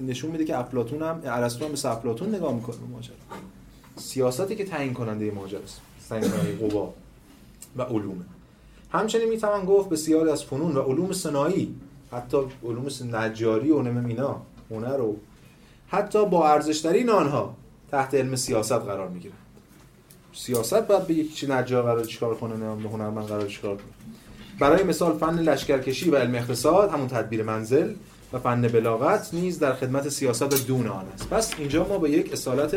نشون میده که افلاطون هم ارسطو هم به افلاطون نگاه می‌کنه ماجرا. سیاستی که تعیین کننده ماجراست تعیین کننده قوا و علوم همچنین می‌توان گفت بسیاری از فنون و علوم صناعی حتی علوم نجاری و نمیم اینا هنر و حتی با ارزشترین آنها تحت علم سیاست قرار می‌گیرن. سیاست باید به یک چی نجار قرار چیکار کنه نه هنرمند قرار چیکار کنه. برای مثال فن لشکرکشی و علم اقتصاد همون تدبیر منزل و فن بلاغت نیز در خدمت سیاست دون آن است. پس اینجا ما با یک اصالت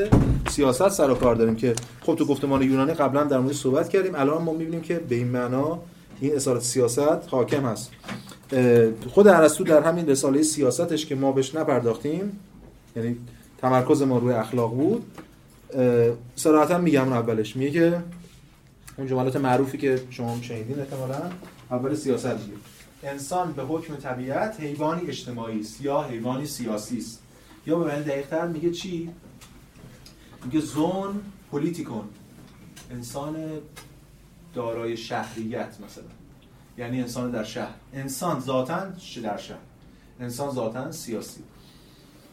سیاست سر و کار داریم که خب تو گفتمان یونانی قبلا در مورد صحبت کردیم الان ما می‌بینیم که به این معنا این اصالت سیاست حاکم هست خود ارسطو در همین رساله سیاستش که ما بهش نپرداختیم یعنی تمرکز ما روی اخلاق بود صراحتا میگم اولش. میگه که اون جملات معروفی که شما شنیدین احتمالاً اول سیاست میگه انسان به حکم طبیعت حیوانی اجتماعی است یا حیوانی سیاسی است. یا به معنی دقیق‌تر میگه چی؟ میگه زون پولیتیکون. انسان دارای شهریت مثلا. یعنی انسان در شهر. انسان ذاتا در شهر؟ انسان ذاتا سیاسی.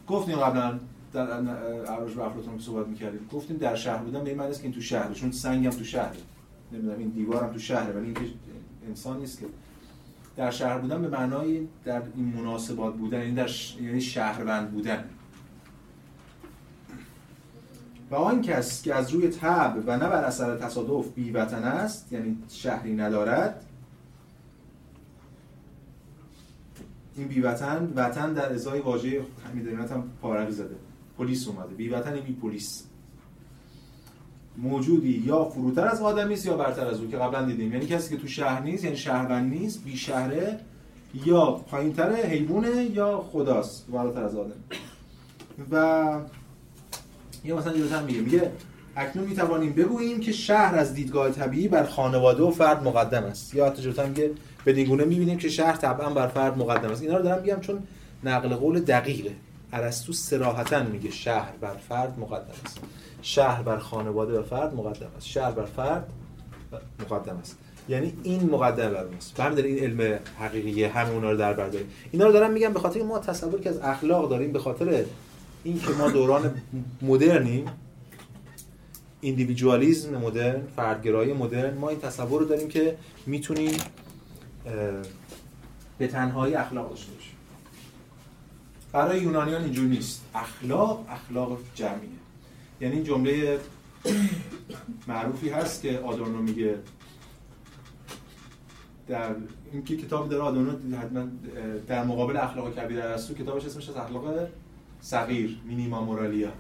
گفتیم قبلا در عراج به افلاطون صحبت می‌کردیم. گفتیم در شهر بودن به این معنی است که این تو شهره چون سنگم تو شهره. نمی‌دونم این دیوارم تو شهره ولی این انسان نیست که. در شهر بودن به معنای در این مناسبات بودن یعنی در ش... یعنی شهروند بودن. و آن کس که از روی تب و نه بر اثر تصادف بی وطن است یعنی شهری ندارد این بی وطن وطن در ازای واژه همیدنیت هم پارقی زده. پلیس اومده. بی وطن بی پلیس موجودی یا فروتر از آدمی یا برتر از او که قبلا دیدیم. یعنی کسی که تو شهر نیست یعنی شهروند نیست بی شهره یا پایینتر حیوانه یا خداست. بالاتر از آدم. و یا مثلا جلوتر میگه. میگه اکنون می‌توانیم بگوییم که شهر از دیدگاه طبیعی بر خانواده و فرد مقدم است. یا حتی جلوتر میگه به دیگونه می‌بینیم که شهر طبعا بر فرد مقدم است. اینا رو دارم میگم چون نقل قول دقیقه. ارسطو صراحتا میگه شهر بر فرد مقدم است. شهر بر خانواده و فرد مقدم است. شهر بر فرد مقدم است. یعنی این مقدم بر اونست به این علم حقیقی همه اونا رو در بر داریم. اینا رو دارم میگم به خاطر ما تصور که از اخلاق داریم به خاطر این که ما دوران مدرنیم ایندیویدوالیسم مدرن فردگرایی مدرن ما این تصور رو داریم که می‌تونیم به تنهایی اخلاق داشته باشیم برای یونانیان اینجور نیست. اخلاق اخلاق جمعیه. یعنی جمله معروفی هست که آدورنو میگه. در این که کتاب داره آدورنو حتما در مقابل اخلاق کبیر ارسطو کتابش اسمش از اخلاق صغیر مینیما مورالیا.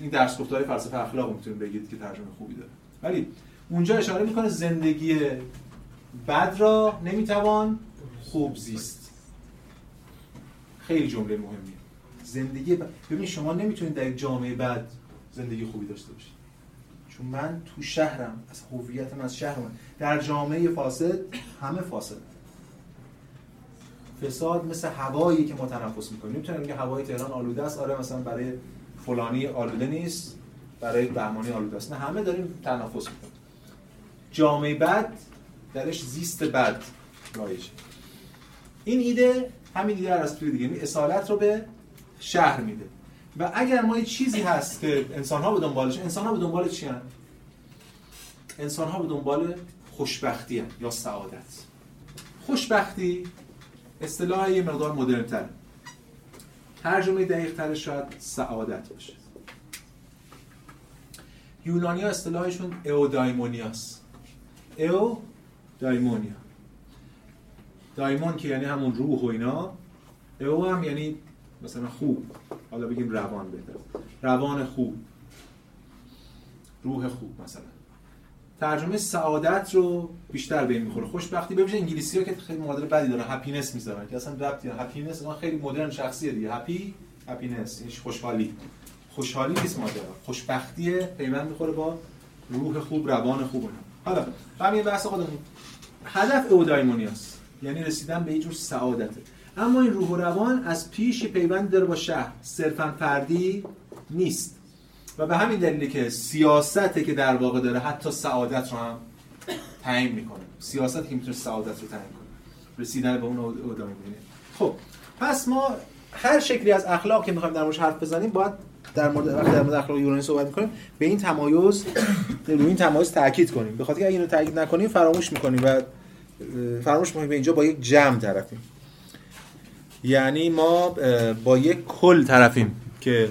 این درس گفتار فلسفه اخلاق می‌تونید بگید که ترجمه خوبی داره. ولی اونجا اشاره می‌کنه زندگی بد را نمی‌توان خوب زیست. خیلی جمله مهمیه. زندگی ب... ببین شما نمی‌تونید در جامعه بد زندگی خوبی داشته باشید. چون من تو شهرم از هویتم از شهرم. در جامعه فاسد همه فاسد. فساد مثل هوایی که ما تنفس می‌کنیم. نمی‌تونم بگم هوای تهران آلوده است. آره مثلا برای فلانی آلوده نیست برای بهمانی آلوده است. نه همه داریم تنفس می‌کنیم. جامعه بد درش زیست بد رایج. این ایده همین ایده ارسطویی دیگه یعنی اصالت رو به شهر میده. و اگر ما یه چیزی هست که انسان ها به دنبالش انسان ها به دنبال چی هن؟ انسان ها به دنبال خوشبختی هن یا سعادت. خوشبختی اصطلاح یه مقدار مدرن تر. ترجمه دقیق ترش شاید سعادت باشه. یونانی ها اصطلاحشون اودایمونیاست. او دایمونیا دایمون که یعنی همون روح و اینا. او هم یعنی مثلا خوب. حالا بگیم روان بهتر. روان خوب. روح خوب مثلا. ترجمه سعادت رو بیشتر به این می‌خوره. خوشبختی. ببینید انگلیسی ها که خیلی معادل بدی دارن. هپینس می‌ذارن. که اصلا ربطی هپینس اون خیلی مدرن شخصیه دیگه. هپی هپینس یعنی خوشحالی. خوشحالی نیست ماجرا خوشبختی پیوند می‌خوره با روح خوب روان خوب حالا همین بحث خودمون. هدف اودایمونیاست یعنی رسیدن به یه جور سعادته. اما این روح و روان از پیش پیوند داره با شهر. صرفا فردی نیست. و به همین دلیلی که سیاسته که در واقع داره حتی سعادت رو هم تعیین می‌کنه. سیاست که می‌تونه سعادت رو تعیین کنه. رسیدن به اون ادامه خب پس ما هر شکلی از اخلاق که می‌خوایم در موردش حرف بزنیم باید در مورد وقتی در مورد اخلاق یونانی صحبت می‌کنیم به این تمایز روی این تمایز تاکید کنیم. به خاطر اینو تاکید نکنیم فراموش می‌کنیم و فراموش می‌کنیم به اینجا با یک جمع طرفیم. یعنی ما با یک کل طرفیم که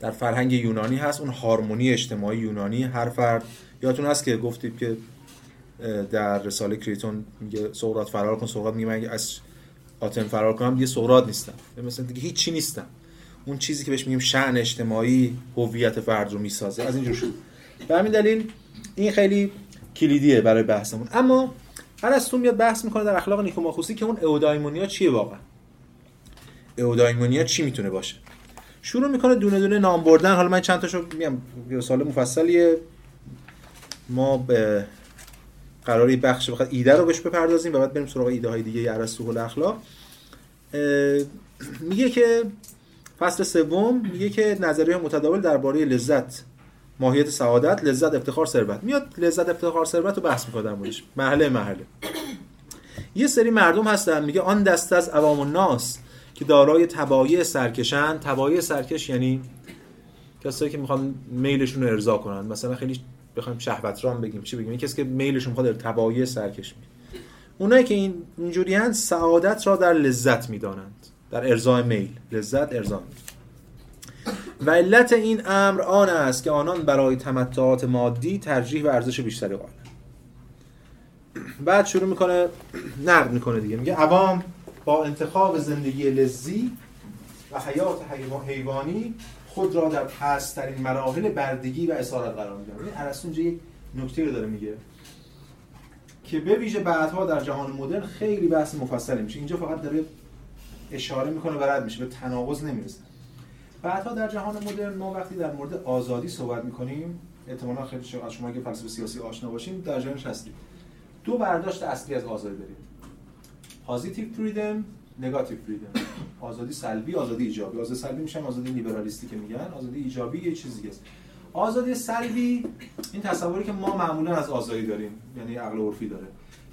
در فرهنگ یونانی هست. اون هارمونی اجتماعی یونانی هر فرد یادتون هست که گفتیم که در رساله کریتون میگه سقراط فرار کن سقراط میگه از آتن فرار کنم دیگه سقراط نیستم. مثلا دیگه هیچی نیستم. اون چیزی که بهش میگیم شأن اجتماعی هویت فرد رو می‌سازه از اینجور شد به همین دلیل این خیلی کلیدیه برای بحثمون. اما ارسطو میاد بحث می‌کنه در اخلاق نیکوماخوسی که اون اودایمونیا چیه واقعا؟ اودایمونیا چی می‌تونه باشه؟ شروع می‌کنه دونه دونه نام بردن. حالا من چند تاشو میگم. سال مفصلیه. ما به قراری بخش بخواد ایده رو بهش بپردازیم و بعد بریم سراغ ایده های دیگه ارسطو اخلاق. میگه که فصل سوم میگه که نظریه متداول درباره لذت ماهیت سعادت لذت افتخار ثروت. میاد لذت افتخار ثروت رو بحث می‌کنه در موردش. محله محله یه سری مردم هستن میگه آن دست از عوام الناس که دارای تبایع سرکشن تبایع سرکش یعنی کسایی که می‌خوان میلشون رو ارضا کنن. مثلا خیلی بخوایم شهوتران بگیم. چی بگیم؟ این کسی که میلشون می‌خواد تبایع سرکش می اونایی که این اینجوری سعادت را در لذت می‌دانند. در ارضای میل. لذت ارضا و علت این امر آن است که آنان برای تمتعات مادی ترجیح و ارزش بیشتری قائلند. بعد شروع می‌کنه نقد می‌کنه دیگه. میگه عوام با انتخاب زندگی لذی و حیات حیوانی خود را در پسترین مراحل بردگی و اسارت قرار میدن این ارسطو اینجا یک نکته رو داره میگه که به ویژه بعدها در جهان مدرن خیلی بحث مفصلی میشه. اینجا فقط داره اشاره می‌کنه و رد میشه به تناقض نمی‌رسه. بعدها در جهان مدرن ما وقتی در مورد آزادی صحبت می‌کنیم احتمالا خیلی از شما که فلسفه سیاسی آشنا باشیم در جایش هستیم. دو برداشت اصلی از آزادی داریم. پازیتیو فریدم نگاتیو فریدم آزادی سلبی آزادی ایجابی. آزادی سلبی میشن آزادی لیبرالیستی که میگن آزادی ایجابی یه چیزی است. آزادی سلبی این تصوری که ما معمولا از آزادی داریم یعنی عقل عرفی داره.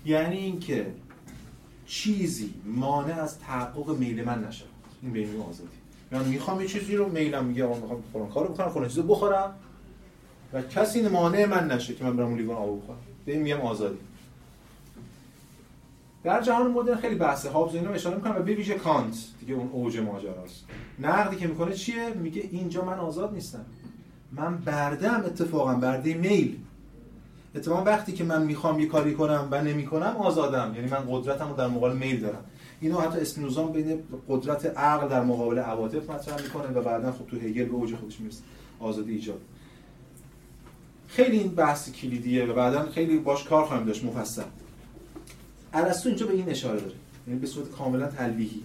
یعنی اینکه چیزی مانع از تحقق میل من نشه. این بین آزادی. یعنی می‌خوام یه چیزی رو میلم میگه آقا می‌خوام فلان کارو بکنم فلان چیزو بخورم و کسی مانع من نشه که من برم لیوان آب بخورم. به این میگم آزادی. در جهان مدرن خیلی بحث هابز اینا اشاره می‌کنم و به ویژه کانت دیگه اون اوج ماجراست. نقدی که می‌کنه چیه؟ میگه اینجا من آزاد نیستم. من برده اتفاقا برده میل. اتفاقا وقتی که من می‌خوام یه کاری کنم و نمی‌کنم آزادم. یعنی من قدرتم رو در مقابل میل دارم. اینو حتی اسپینوزا بین قدرت عقل در مقابل عواطف مطرح می‌کنه و بعدا خب تو هگل به اوج خودش می‌رسه. آزادی ایجاد. خیلی این بحث کلیدیه و بعدا خیلی باش کار خواهیم داشت مفصل. ارسطو اینجا به این اشاره داره. یعنی به صورت کاملا تلویحی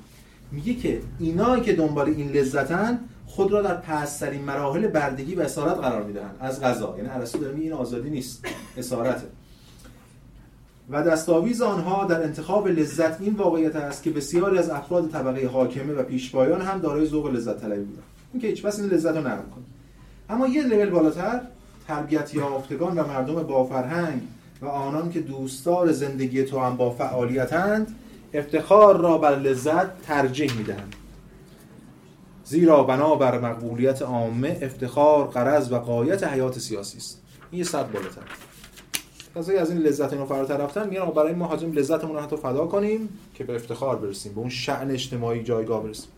میگه که اینا که دنبال این لذتن خود را در پسترین مراحل بردگی و اسارت قرار می‌دهند. از غذا. یعنی ارسطو داره این آزادی نیست. اسارته. و دستاویز آنها در انتخاب لذت این واقعیت است که بسیاری از افراد طبقه حاکمه و پیشوایان هم دارای ذوق لذت طلبی بودند. این که هیچ این لذت رو کنه. اما یه لول بالاتر تربیت یافتگان و مردم با فرهنگ و آنان که دوستدار زندگی تو هم با فعالیتند افتخار را بر لذت ترجیح می‌دهند. زیرا بنابر مقبولیت عامه افتخار قرض و قایت حیات سیاسی است. این یه صد بالاتر. از این لذت اینو فراتر رفتن میگن برای ما حاجم لذتمون رو حتی فدا کنیم که به افتخار برسیم به اون شأن اجتماعی جایگاه برسیم.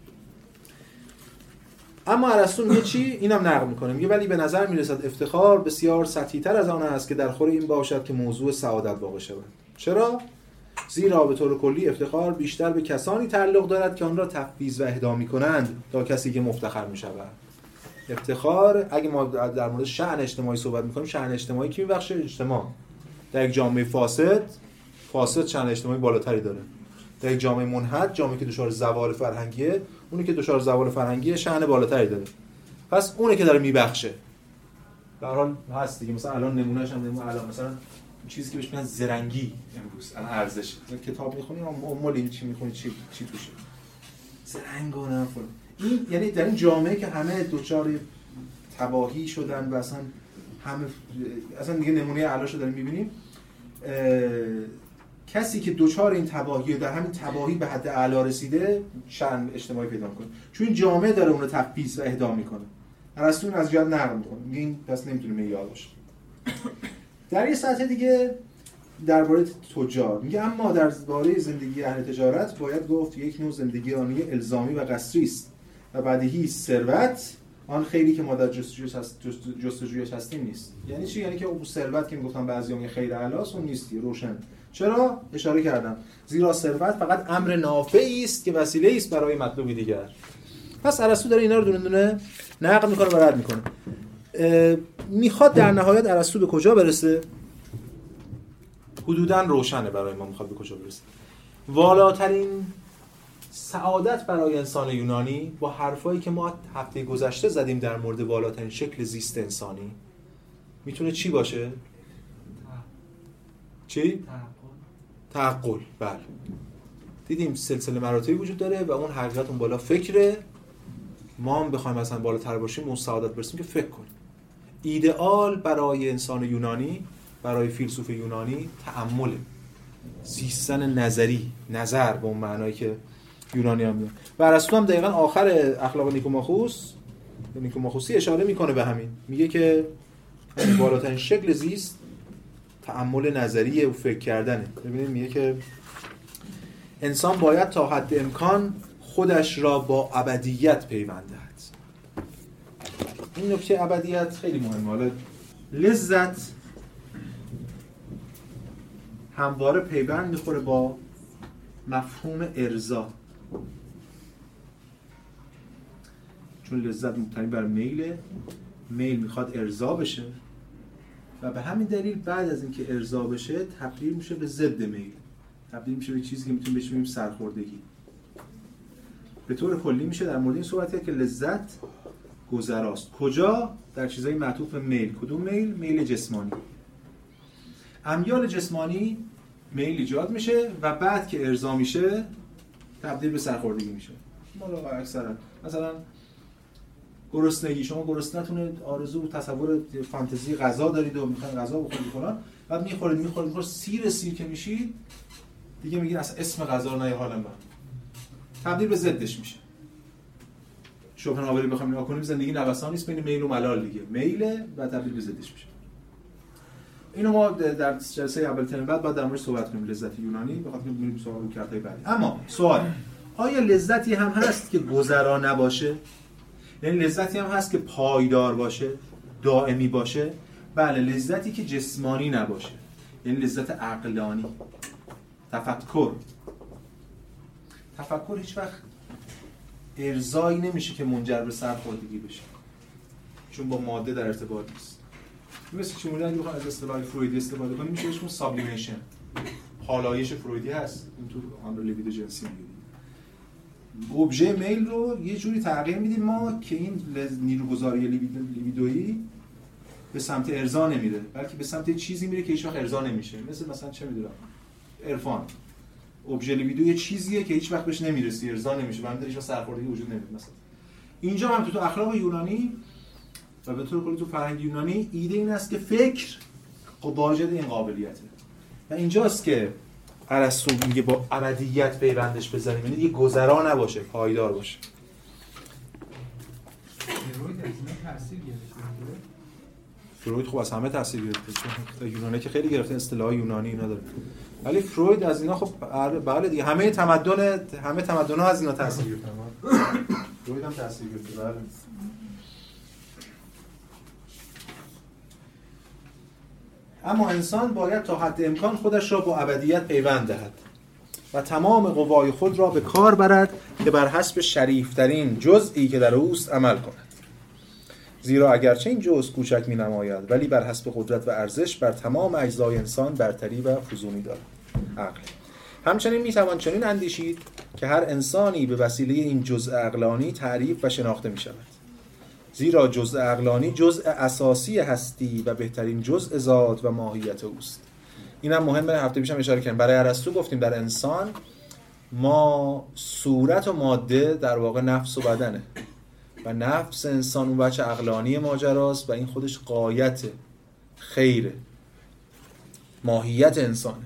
اما ارسطو میگه چی؟ اینم نقل می‌کنه. میگه ولی به نظر می‌رسد افتخار بسیار سطحی تر از آن است که در خور این باشد که موضوع سعادت واقع شود. چرا؟ زیرا به طور کلی افتخار بیشتر به کسانی تعلق دارد که آن را تفویض و اهدا می‌کنند تا کسی که مفتخر می‌شود. افتخار اگه ما در مورد شأن اجتماعی صحبت می‌کنیم شأن اجتماعی کی میبخشه؟ اجتماع. در یک جامعه فاسد فاسد شأن اجتماعی بالاتری داره. در یک جامعه منحد جامعه که دچار زوال فرهنگیه اونی که دچار زوال فرهنگیه شأن بالاتری داره. پس اونی که داره میبخشه. در حال هست دیگه. مثلا الان نمونهش هم الان مثلا چیزی که بهش میگن زرنگی امروز الان ارزش. کتاب می‌خونی مالی چی می‌خونی؟ چی چی توشه؟ زرنگ و این یعنی در این جامعه که همه دوچار تباهی شدن و اصلا همه اصلا دیگه نمونه علاشو داریم می‌بینیم کسی که دوچار این تباهی و در همین تباهی به حد اعلا رسیده شأن اجتماعی پیدا کنه چون این جامعه داره اون رو تفپیس و اهدا می‌کنه. ارسطو از جهت نقل می‌کنه. این پس نمی‌تونه معیار باشه. در یه سطح دیگه درباره تجار. میگه اما در باره زندگی اهل تجارت باید گفت یک نوع زندگی آنی الزامی و قصری است و بدیهی ثروت آن خیلی که ما در جستجویش هست هستیم نیست. یعنی چی؟ یعنی که اون ثروت که می‌گفتم بعضی خیر اعلاس اون نیستی روشن. چرا؟ اشاره کردم. زیرا ثروت فقط امر نافعی است که وسیله است برای مطلوبی دیگر. پس ارسطو داره اینا رو دونه دونه نقل می‌کنه و رد می‌کنه. می‌خواد در نهایت ارسطو به کجا برسه؟ حدودا روشنه برای ما می‌خواد به کجا برسه. والاترین سعادت برای انسان یونانی با حرفایی که ما هفته گذشته زدیم در مورد والاترین شکل زیست انسانی می‌تونه چی باشه؟ چی؟ تعقل بله. دیدیم سلسله مراتبی وجود داره و اون حقیقت اون بالا فکره. ما هم بخوایم مثلا بالاتر باشیم اون سعادت برسیم که فکر کنیم. ایدئال برای انسان یونانی برای فیلسوف یونانی تعمل زیستن نظری نظر به اون معنایی که یونانی هم میاد و ارسطو هم دقیقا آخر اخلاق نیکوماخوس نیکوماخوسی اشاره می‌کنه به همین. میگه که بالاترین شکل زیست تعمل نظری و فکر کردنه. ببینید میگه که انسان باید تا حد امکان خودش را با ابدیت پیوندد این نکته ابدیت خیلی مهمه. حالا لذت همواره پیوند می‌خوره با مفهوم ارزا چون لذت مبتنی بر میله میل می‌خواد ارضا بشه و به همین دلیل بعد از اینکه ارضا بشه تبدیل میشه به ضد میل. تبدیل میشه به چیزی که می‌تونیم بگیم سرخوردگی. به طور کلی میشه در مورد این صحبت که لذت گذراست. کجا؟ در چیزای معطوف میل. کدوم میل؟ میل جسمانی. امیال جسمانی میل ایجاد میشه و بعد که ارضا میشه تبدیل به سرخوردگی میشه. مالا اکثرا. مثلا گرسنگی. شما گرسنتون آرزو تصور فانتزی غذا دارید و می‌خواین غذا بخورید فلان. بعد می‌خورید می‌خورید می‌خورید. سیر سیر که میشید دیگه میگین اصلا اسم غذا رو حال من. تبدیل به ضدش میشه. شوپنهاوری بخوایم نگاه کنیم زندگی نوسان نیست بین میل و ملال دیگه. میل و تبدیل به ضدش میشه. اینو ما در جلسه اول ترم بعد بعد در موردش صحبت کنیم لذت یونانی. بخاطر که بریم سوال رو کرده بعدی. اما سوال آیا لذتی هم هست که گذرا نباشه؟ یعنی لذتی هم هست که پایدار باشه دائمی باشه؟ بله لذتی که جسمانی نباشه. یعنی لذت عقلانی. تفکر. تفکر هیچ وقت ارزایی نمیشه که منجر به سرخوردگی بشه. چون با ماده در ارتباط نیست. مثل چی مورد اگه از اصطلاح فرویدی استفاده کنیم میشه اسمش سابلیمیشن حالایش فرویدی هست. این تو آن لیبیدو جنسی میگه. ابژه میل رو یه جوری تغییر میدیم ما که این نیروگذاری لیبیدویی به سمت ارضا نمیره بلکه به سمت چیزی میره که هیچ وقت ارضا نمیشه. مثل مثلا چه می‌دونم؟ عرفان. ابژه لیبیدو یه چیزیه که هیچ وقت بهش نمی‌رسی ارضا نمیشه و هیچ سرخوردگی وجود نمیده مثلا. اینجا هم تو, تو اخلاق یونانی و به طور کلی تو فرهنگ یونانی ایده این است که فکر واجد این قابلیته. و اینجاست که ارسطو میگه با ابدیت پیوندش بزنیم یعنی یه گذرا نباشه پایدار باشه. فروید خب از همه تاثیر گرفته. یونانی که خیلی گرفته اصطلاح یونانی اینا داره. ولی فروید از اینا خب بله دیگه. همه تمدن همه تمدن ها از اینا تاثیر گرفتن فروید هم تاثیر گرفته بله. اما انسان باید تا حد امکان خودش را با ابدیت پیوند دهد و تمام قوای خود را به کار برد که بر حسب شریفترین جزئی که در اوست عمل کند. زیرا اگرچه این جزء کوچک می نماید ولی بر حسب قدرت و ارزش بر تمام اجزای انسان برتری و فزونی دارد. عقل. همچنین می توان چنین اندیشید که هر انسانی به وسیله این جزء عقلانی تعریف و شناخته می شود زیرا جزء عقلانی جزء اساسی هستی و بهترین جزء ذات و ماهیت اوست. اینم مهمه هفته پیشم اشاره کردم. برای ارسطو گفتیم در انسان ما صورت و ماده در واقع نفس و بدنه. و نفس انسان اون بچه عقلانی ماجراست و این خودش قایت خیره ماهیت انسانه.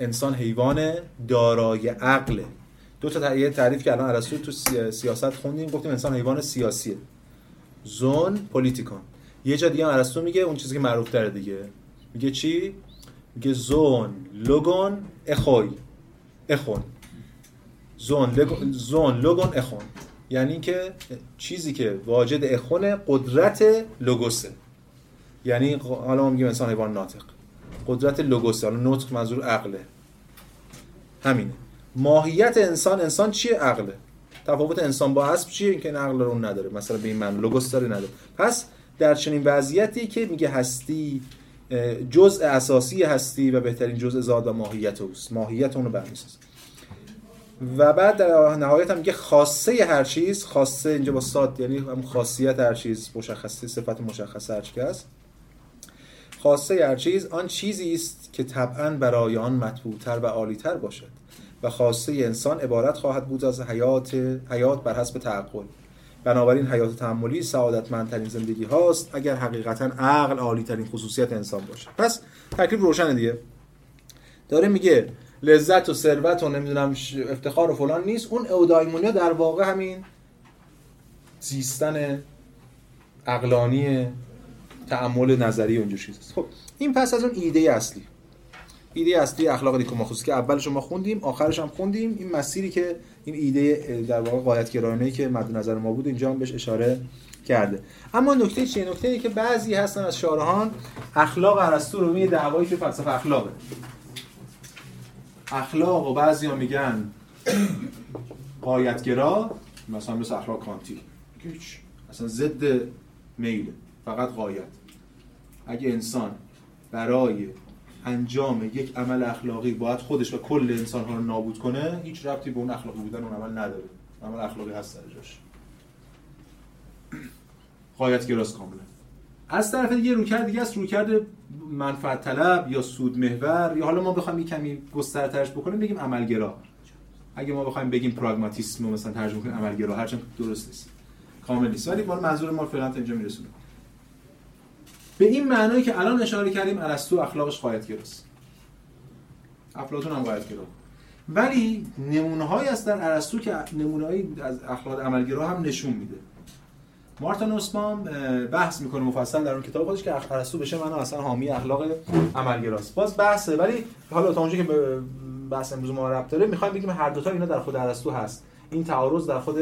انسان حیوان دارای عقله. دو تا تعریف که الان ارسطو تو سیاست خوندیم گفتیم انسان حیوان سیاسیه. زون پولیتیکون یه جا دیگه ارسطو میگه اون چیزی که معروف تره دیگه. میگه چی؟ میگه زون. لوگون اخوی. اخون. زون لگون زون لوگون اخون. یعنی که چیزی که واجد اخون قدرت لوگوسه یعنی حالا ما میگیم انسان حیوان ناطق. قدرت لوگوسه حالا نطق منظور عقله. همینه. ماهیت انسان انسان چیه؟ عقله. تفاوت انسان با اسب چیه؟ اینکه این عقل رو نداره. مثلا به این من لوگوس داره نداره. پس در چنین وضعیتی که میگه هستی جزء اساسی هستی و بهترین جزء ذات و ماهیت اوست. ماهیت اونو برمیسازه. و بعد در نهایت هم میگه خاصه هر چیز خاصه اینجا با ساد یعنی هم خاصیت هر چیز مشخصه صفت مشخصه هر چیز خاصه هر چیز آن چیزی است که طبعا برای آن مطبوعتر و عالیتر باشد و خاصه انسان عبارت خواهد بود از حیات حیات بر حسب تعقل. بنابراین حیات تعملی سعادتمندترین زندگی هاست اگر حقیقتا عقل عالی ترین خصوصیت انسان باشه پس تکلیف روشنه دیگه. داره میگه لذت و ثروت و نمی‌دونم افتخار و فلان نیست. اون اودایمونیا در واقع همین زیستن عقلانی تعمل نظری اونجور چیزاست خب این پس از اون ایده اصلی. ایده اصلی اخلاق دیکوماخوس که اولش ما خوندیم آخرش هم خوندیم. این مسیری که این ایده در واقع قایت گرایانه که مد نظر ما بود اینجا هم بهش اشاره کرده. اما نکته چیه؟ نکته ای که بعضی هستن از شارهان اخلاق ارسطو رو می دعوایی فلسفه اخلاقه. اخلاق و بعضی ها میگن قایتگرا مثلا مثل اخلاق کانتی اصلا ضد میل فقط قایت اگه انسان برای انجام یک عمل اخلاقی باید خودش و کل انسان ها رو نابود کنه هیچ ربطی به اون اخلاقی بودن اون عمل نداره. عمل اخلاقی هست در جاش. قایت گراست کاملا. از طرف دیگه روکرد دیگه است روکرد منفعت طلب یا سود محور یا حالا ما بخوایم کمی گسترترش بکنیم بگیم عملگرا. اگه ما بخوایم بگیم پراگماتیسم رو مثلا ترجمه کنیم عملگرا هرچند درست نیست. کامل نیست. ولی ما منظور ما فعلا تا اینجا میرسونه. به این معنایی که الان اشاره کردیم ارسطو اخلاقش گراست افلاطون هم گرا ولی نمونه هایی هست در ارسطو که نمونه از اخلاق عملگرا هم نشون میده. مارتا نوسبام بحث می‌کنه مفصل در اون کتاب خودش که ارسطو بشه من اصلا حامی اخلاق عملگراست. باز بحثه ولی حالا تا اونجا که بحث امروز ما ربط داره می‌خوایم بگیم هر دو تا اینا در خود ارسطو هست. این تعارض در خود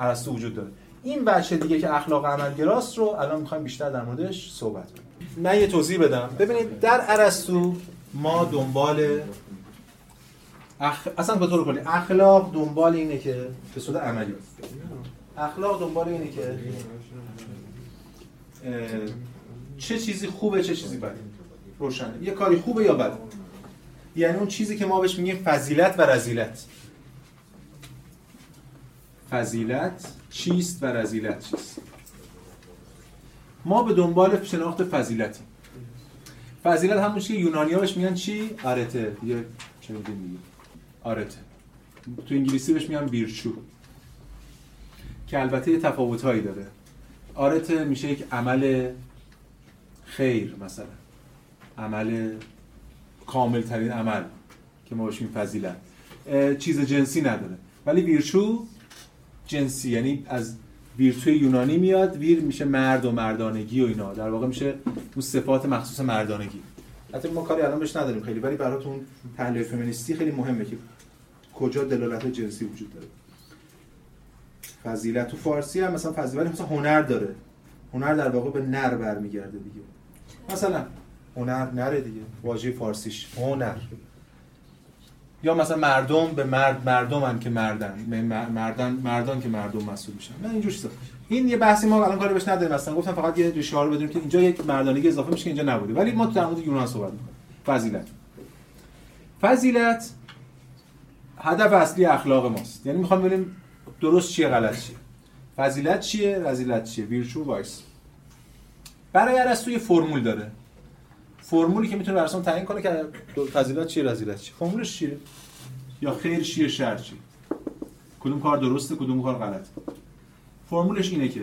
ارسطو وجود داره. این بچه دیگه که اخلاق عملگراست رو الان می‌خوایم بیشتر در موردش صحبت کنیم. من یه توضیح بدم. ببینید در ارسطو ما دنبال اخ... اصلا به طور کلی اخلاق دنبال اینه که به صورت عملی اخلاق دنبال اینه که چه چیزی خوبه چه چیزی بده. روشنه. یه کاری خوبه یا بده؟ یعنی اون چیزی که ما بهش میگیم فضیلت و رزیلت. فضیلت چیست و رزیلت چیست؟ ما به دنبال شناخت فضیلتیم. فضیلت همون که یونانی بهش میگن چی؟ آرته. یه چه میگه آرته. تو انگلیسی بهش میگن بیرچو. که البته تفاوت هایی داره. آرته میشه یک عمل خیر مثلا. عمل کامل ترین عمل که ما باشیم فضیلت. چیز جنسی نداره. ولی ویرچو جنسی یعنی از ویرتوی یونانی میاد ویر میشه مرد و مردانگی و اینا. در واقع میشه اون صفات مخصوص مردانگی. حتی ما کاری الان بهش نداریم خیلی ولی براتون تحلیل فمینیستی خیلی مهمه که کجا دلالت جنسی وجود داره. فضیلت. تو فارسی هم مثلا فضیلت مثلا هنر داره. هنر در واقع به نر برمیگرده دیگه. مثلا هنر نره دیگه. واژه فارسیش. هنر. یا مثلا مردم به مرد مردمن که مردن. مردان مردان که مردم مسئول میشن. من اینجور چیزا. این یه بحثی ما الان کاری بهش نداریم. مثلا گفتم فقط یه ریشه رو بدونیم که اینجا یک مردانگی اضافه میشه که اینجا نبوده. ولی ما تو در مورد یونان صحبت می‌کنیم. فضیلت. فضیلت هدف اصلی اخلاق ماست. یعنی می‌خوام ببینیم درست چیه؟ غلط چیه؟ فضیلت چیه؟ رذیلت چیه؟ virtue و vice. برای ارسطو یه فرمول داره. فرمولی که می‌تونه برسان تعیین کنه که فضیلت چیه رذیلت چیه. فرمولش چیه؟ یا خیر چیه شر چیه. کدوم کار درسته کدوم کار غلط فرمولش اینه که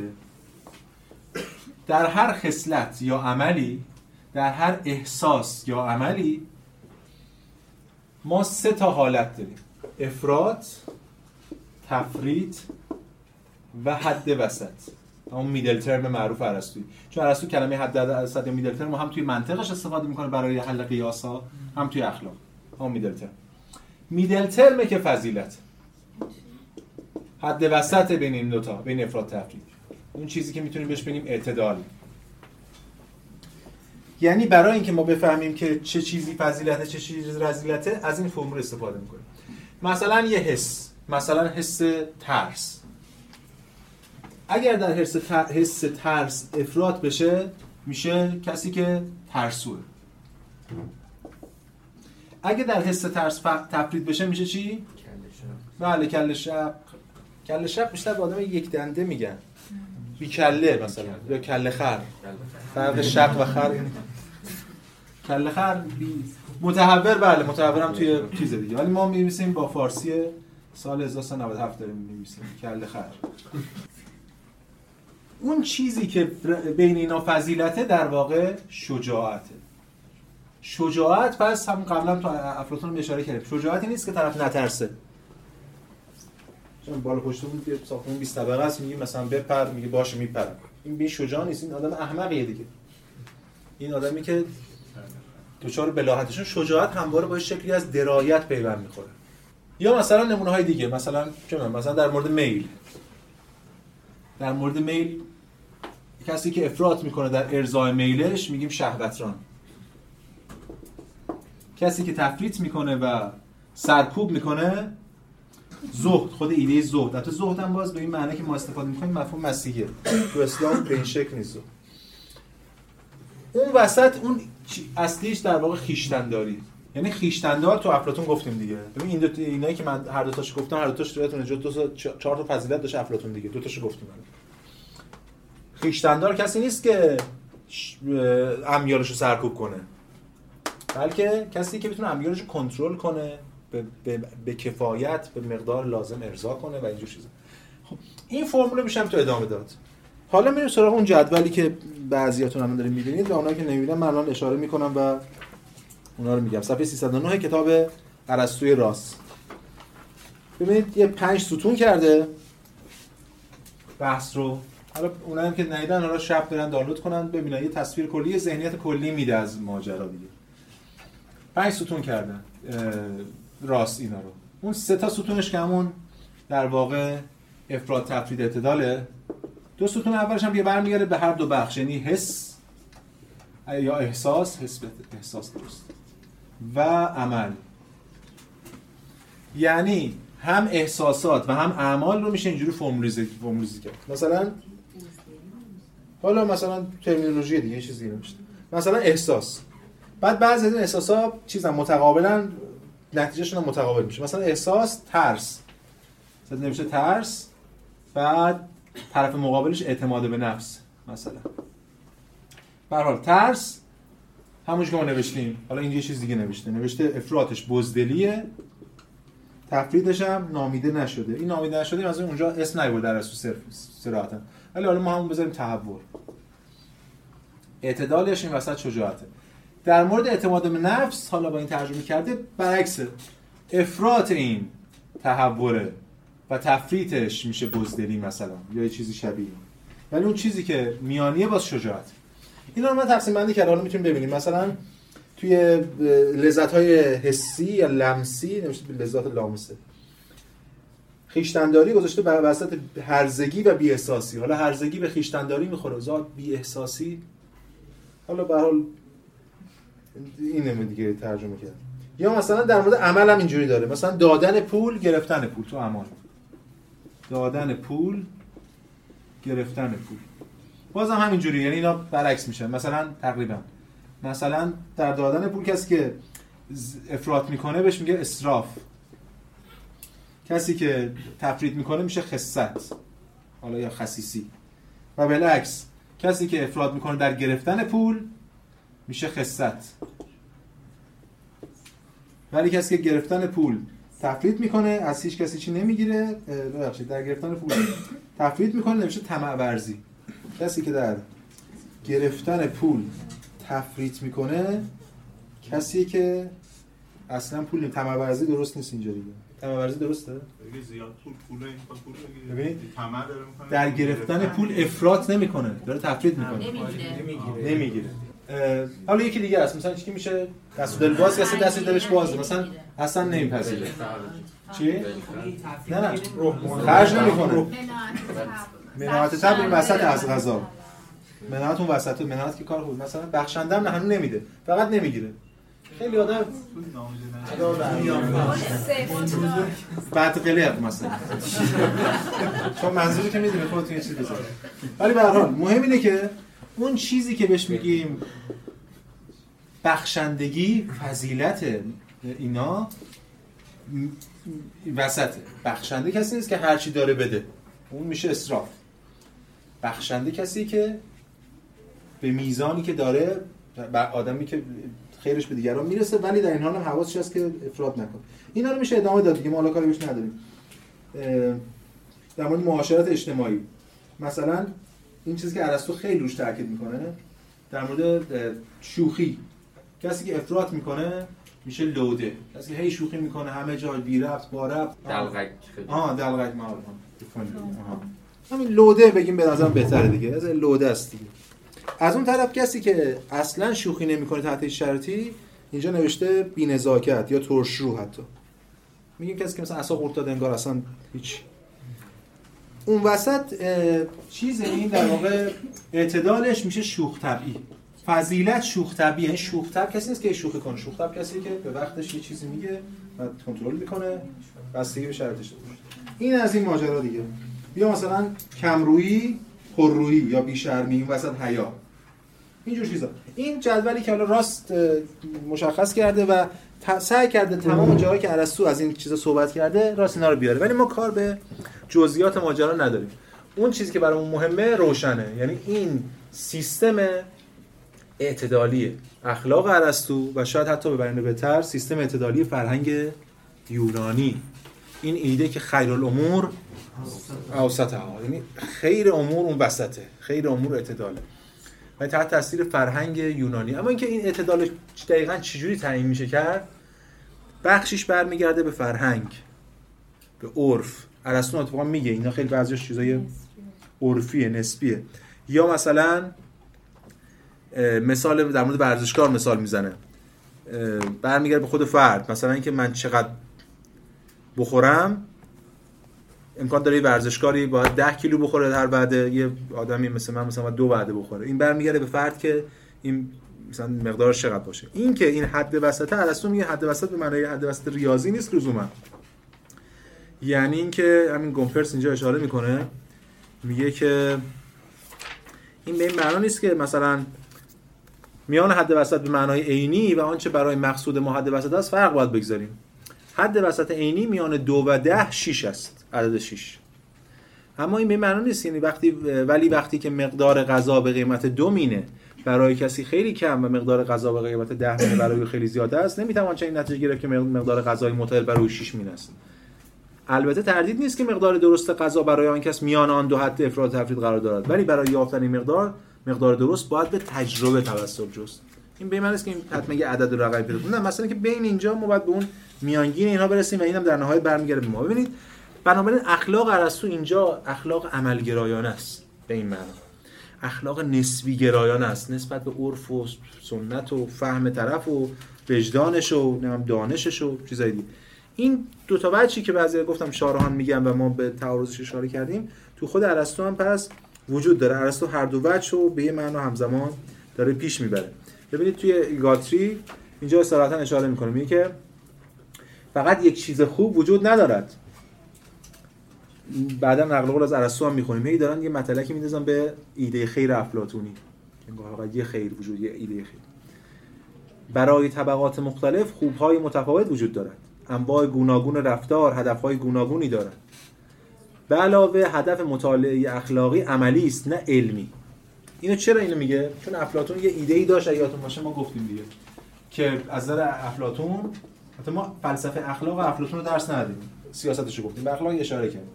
در هر خصلت یا عملی در هر احساس یا عملی ما سه تا حالت داریم. افراد تفرید و حد وسط. اون میدل ترم معروف ارسطویی چون ارسطو کلمه حد وسط یا میدل ترم هم توی منطقش استفاده می‌کنه برای حل قیاس ها هم توی اخلاق. اون میدل ترم. میدل ترمه که فضیلت. حد وسط بین این دو تا بین افراد تفرید. اون چیزی که می‌تونیم بهش بگیم اعتدال. یعنی برای اینکه ما بفهمیم که چه چیزی فضیلته چه چیزی رذیلته از این فرمول استفاده می‌کنیم. مثلا یه حس. مثلا حس ترس. اگر در حس, حس ترس افراد بشه میشه کسی که ترسوه. اگه در حس ترس تفرید بشه میشه چی؟ بله کل شق کل شق بیشتر به آدم یک دنده میگن. بی کله مثلا یا کله خر. فرق شق و خر. کله خر بی متحور بله متحور هم توی چیز دیگه. ولی ما می‌نویسیم با فارسی سال 1397 داریم می‌نویسیم کله خر. اون چیزی که بین اینا فضیلته در واقع شجاعته. شجاعت پس هم قبلا تو افلاطون اشاره کردیم. شجاعتی نیست که طرف نترسه. چون بالا پشت بود یه ساختمون 20 طبقه است میگه مثلا بپر میگه باشه میپرم. این بی شجاع نیست این آدم احمقیه دیگه. این آدمی که دچار بلاحتشون شجاعت همواره با شکلی از درایت پیوند می‌خوره. یا مثلا نمونه های دیگه مثلا چه مثلا در مورد میل. در مورد میل کسی که افراط می‌کنه در ارزای میلش میگیم شهوتران. کسی که تفریط می‌کنه و سرکوب می‌کنه زهد خود ایده زهد. حتی زهد هم باز به این معنی که ما استفاده می‌کنیم مفهوم مسیحیه. تو اسلام به این شکل نیست اون وسط اون اصلیش در واقع خیشتنداری. یعنی خیشتندار تو افلاطون گفتیم دیگه. ببین این دو اینایی که من هر دو تاش گفتم هر دو تاش روایت نجات دو تا چهار تا فضیلت داشت افلاطون دیگه. دو تاشو گفتیم خیشتندار کسی نیست که امیالش رو سرکوب کنه. بلکه کسی که بتونه امیالش رو کنترل کنه به, به, به, کفایت به مقدار لازم ارضا کنه و اینجور چیزا. خب این فرمول میشم تو ادامه داد. حالا میریم سراغ اون جدولی که بعضیاتون الان دارین می‌بینید و اونایی که نمی‌بینن من الان اشاره می‌کنم و اونا رو میگم. صفحه 309 کتاب ارسطوی راست. ببینید یه پنج ستون کرده. بحث رو. حالا اونایی که ندیدن حالا شب برن دانلود کنن ببینن. یه تصویر کلی یه ذهنیت کلی میده از ماجرا دیگه. پنج ستون کردن راست اینا رو. اون سه تا ستونش که همون در واقع افراد تفرید اعتداله. دو ستون اولش هم یه برمیگرده به هر دو بخش. یعنی حس یا احساس حس احساس درست. و عمل. یعنی هم احساسات و هم اعمال رو میشه اینجوری فرمولیزه کرد. مثلا حالا مثلا ترمینولوژی دیگه چیزی نمیشه مثلا احساس. بعد بعضی از این احساسات چیزا متقابلا نتیجهشون متقابل میشه. مثلا احساس ترس. مثلا نمیشه ترس بعد طرف مقابلش اعتماد به نفس مثلا. به حال ترس همون که ما نوشتیم. حالا این یه چیز دیگه نوشته. نوشته افراتش بزدلیه. تفریدش هم نامیده نشده. این نامیده نشده از اونجا اسم نیورد در صرف صراحتا. ولی حالا ما همون بذاریم تحور. اعتدالش این وسط شجاعته. در مورد اعتماد به نفس حالا با این ترجمه کرده برعکس. افراط این تحوره و تفریطش میشه بزدلی مثلا یا یه چیزی شبیه. ولی اون چیزی که میانیه باز شجاعت اینا رو من تقسیم بندی کردم. حالا می‌تونیم ببینیم. مثلا توی لذت های حسی یا لمسی نمیشه لذت لامسه. خیشتنداری گذاشته بر وسط هرزگی و بی احساسی حالا هرزگی به خیشتنداری می‌خوره. ذات بی احساسی حالا به حال اینه دیگه ترجمه کرد یا مثلا در مورد عمل هم اینجوری داره. مثلا دادن پول گرفتن پول. تو عمل دادن پول گرفتن پول. بازم همینجوری یعنی اینا برعکس میشه. مثلا تقریبا. مثلا در دادن پول کسی که افراط می‌کنه بهش میگه اسراف. کسی که تفرید می‌کنه میشه خصت حالا یا خصیصی. و بالعکس کسی که افراد می‌کنه در گرفتن پول میشه خصت. ولی کسی که گرفتن پول تفرید می‌کنه از هیچ کسی چی نمی‌گیره ببخشید در گرفتن پول تفرید می‌کنه نمیشه طمع ورزی. کسی که در گرفتن پول تفرید می‌کنه کسی که اصلا پول طمع ورزی درست نیست اینجا دیگه طمع ورزی درسته زیاد پول پول ببینید در گرفتن پول افراط نمی‌کنه داره تفرید می‌کنه نمی‌گیره نمی‌گیره حالا یکی دیگه است مثلا چی میشه دست دل باز کسی دست دلش بازه مثلا اصلا نمیپذیره چی نه نه خرج نمی‌کنه مناعت تب این وسط از غذا. مناعت اون وسط مناعت که کار خوب مثلا بخشنده هم هنوز نمیده فقط نمی‌گیره. خیلی آدم بعد قلق مثلا. چون منظوری که می‌دونی خودتون یه چیز بزنید. ولی به هر حال مهم اینه که اون چیزی که بهش میگیم بخشندگی فضیلت اینا وسط بخشنده کسی نیست که هرچی داره بده. اون میشه اسراف. بخشنده کسی که به میزانی که داره آدمی که خیرش به دیگران می‌رسه ولی در این حال هم حواسش هست که افراد نکنه. اینا رو میشه ادامه داد دیگه ما حالا کاری بهش نداریم. در مورد معاشرت اجتماعی. مثلا این چیزی که ارسطو خیلی روش تاکید می‌کنه در مورد شوخی. کسی که افراط می‌کنه میشه لوده. کسی که هی شوخی می‌کنه همه جا بی رفت با رفت دلغک آها دلغک. معروف همین لوده بگیم به نظرم بهتره دیگه. از لوده است دیگه. از اون طرف کسی که اصلا شوخی نمی‌کنه تحت شرطی اینجا نوشته بی‌نزاکت یا ترشرو حتی. میگیم کسی که مثلا اصلا قورت انگار اصلا هیچ. اون وسط چیز این در واقع اعتدالش میشه شوخ طبعی فضیلت شوخ طبعی یعنی شوخ طبع کسی نیست که شوخی کنه. شوخ طبع کسی که به وقتش یه چیزی میگه و کنترل می‌کنه. بستگی به شرطش. این از این ماجرا دیگه. یا مثلا کمرویی پررویی یا بیشرمی این وسط حیا. اینجور چیزا. این جدولی که حالا راست مشخص کرده و سعی کرده تمام جاهایی که ارسطو از این چیزا صحبت کرده راست اینا رو بیاره. ولی ما کار به جزئیات ماجرا نداریم. اون چیزی که برامون مهمه روشنه. یعنی این سیستم اعتدالی اخلاق ارسطو و شاید حتی به بیان بهتر سیستم اعتدالی فرهنگ یونانی. این ایده که خیر الامور اوسط ها یعنی خیر امور اون وسطه. خیر امور اعتداله. و تحت تاثیر فرهنگ یونانی. اما اینکه این اعتدال دقیقا چجوری تعیین میشه کرد؟ بخشش برمیگرده به فرهنگ. به عرف. ارسطو اتفاقا میگه. اینا خیلی بعضیش چیزای عرفیه نسبیه. یا مثلا مثال در مورد ورزشکار مثال می‌زنه. برمیگرده به خود فرد. مثلا اینکه من چقدر بخورم؟ امکان داره ورزشکاری باید 10 کیلو بخوره هر بعد یه آدمی مثل من مثلا دو بعده بخوره. این برمیگرده به فرد که این مثلا مقدارش چقدر باشه. این که این حد وسطه ارسطو میگه حد وسط به معنای حد وسط ریاضی نیست لزوما. یعنی اینکه همین گومپرس اینجا اشاره می‌کنه میگه که این به این معنا نیست که مثلا میان حد وسط به معنای عینی و آنچه برای مقصود ما حد وسط است فرق باید بگذاریم. حد وسط عینی میان دو و ده شیش است. عدد شیش. اما این به معنا نیست. یعنی وقتی ولی وقتی که مقدار غذا به قیمت دو مینه برای کسی خیلی کم و مقدار غذا به قیمت ده مینه برای خیلی زیاده است نمی‌توان چنین نتیجه گرفت که مقدار غذای متعادل برای او 6 مینه است. البته تردید نیست که مقدار درست غذا برای آن کس میان آن دو حد افراد تفرید قرار دارد. ولی برای یافتن این مقدار مقدار درست باید به تجربه توسل جست. این به معنی است که این حتما یه عدد رقمی پیدا نه مثلا که بین اینجا ما باید به اون میانگین اینها برسیم و اینم در نهایت برمیگرده به ما. ببینید بنابراین اخلاق ارسطو اینجا اخلاق عملگرایانه است. به این معنا. اخلاق نسبی گرایانه است. نسبت به عرف و سنت و فهم طرف و وجدانش و نمی‌دونم دانشش و چیزای دیگه. این دو تا بچی که بعضی گفتم شارهان میگن و ما به تعارضش اشاره کردیم تو خود ارسطو هم پس وجود داره. ارسطو هر دو وجه به یه معنا همزمان داره پیش می‌بره. ببینید توی گاتری اینجا صراحتا اشاره می‌کنه. میگه که فقط یک چیز خوب وجود ندارد. بعدا نقل قول از ارسطو هم می‌خونیم هی دارن یه مطلقی میندازن به ایده خیر افلاطونی. فقط یه خیر وجود یه ایده خیر. برای طبقات مختلف خوبهای متفاوت وجود دارد. انواع گوناگون رفتار هدفهای گوناگونی دارد. به علاوه هدف مطالعه اخلاقی عملی است نه علمی. اینو چرا اینو میگه؟ چون افلاطون یه ایده ای داشت یادتون باشه ما گفتیم دیگه. که از نظر افلاطون حتی ما فلسفه اخلاق افلاطون رو درس ندادیم. سیاستش رو گفتیم به اخلاق اشاره کردیم.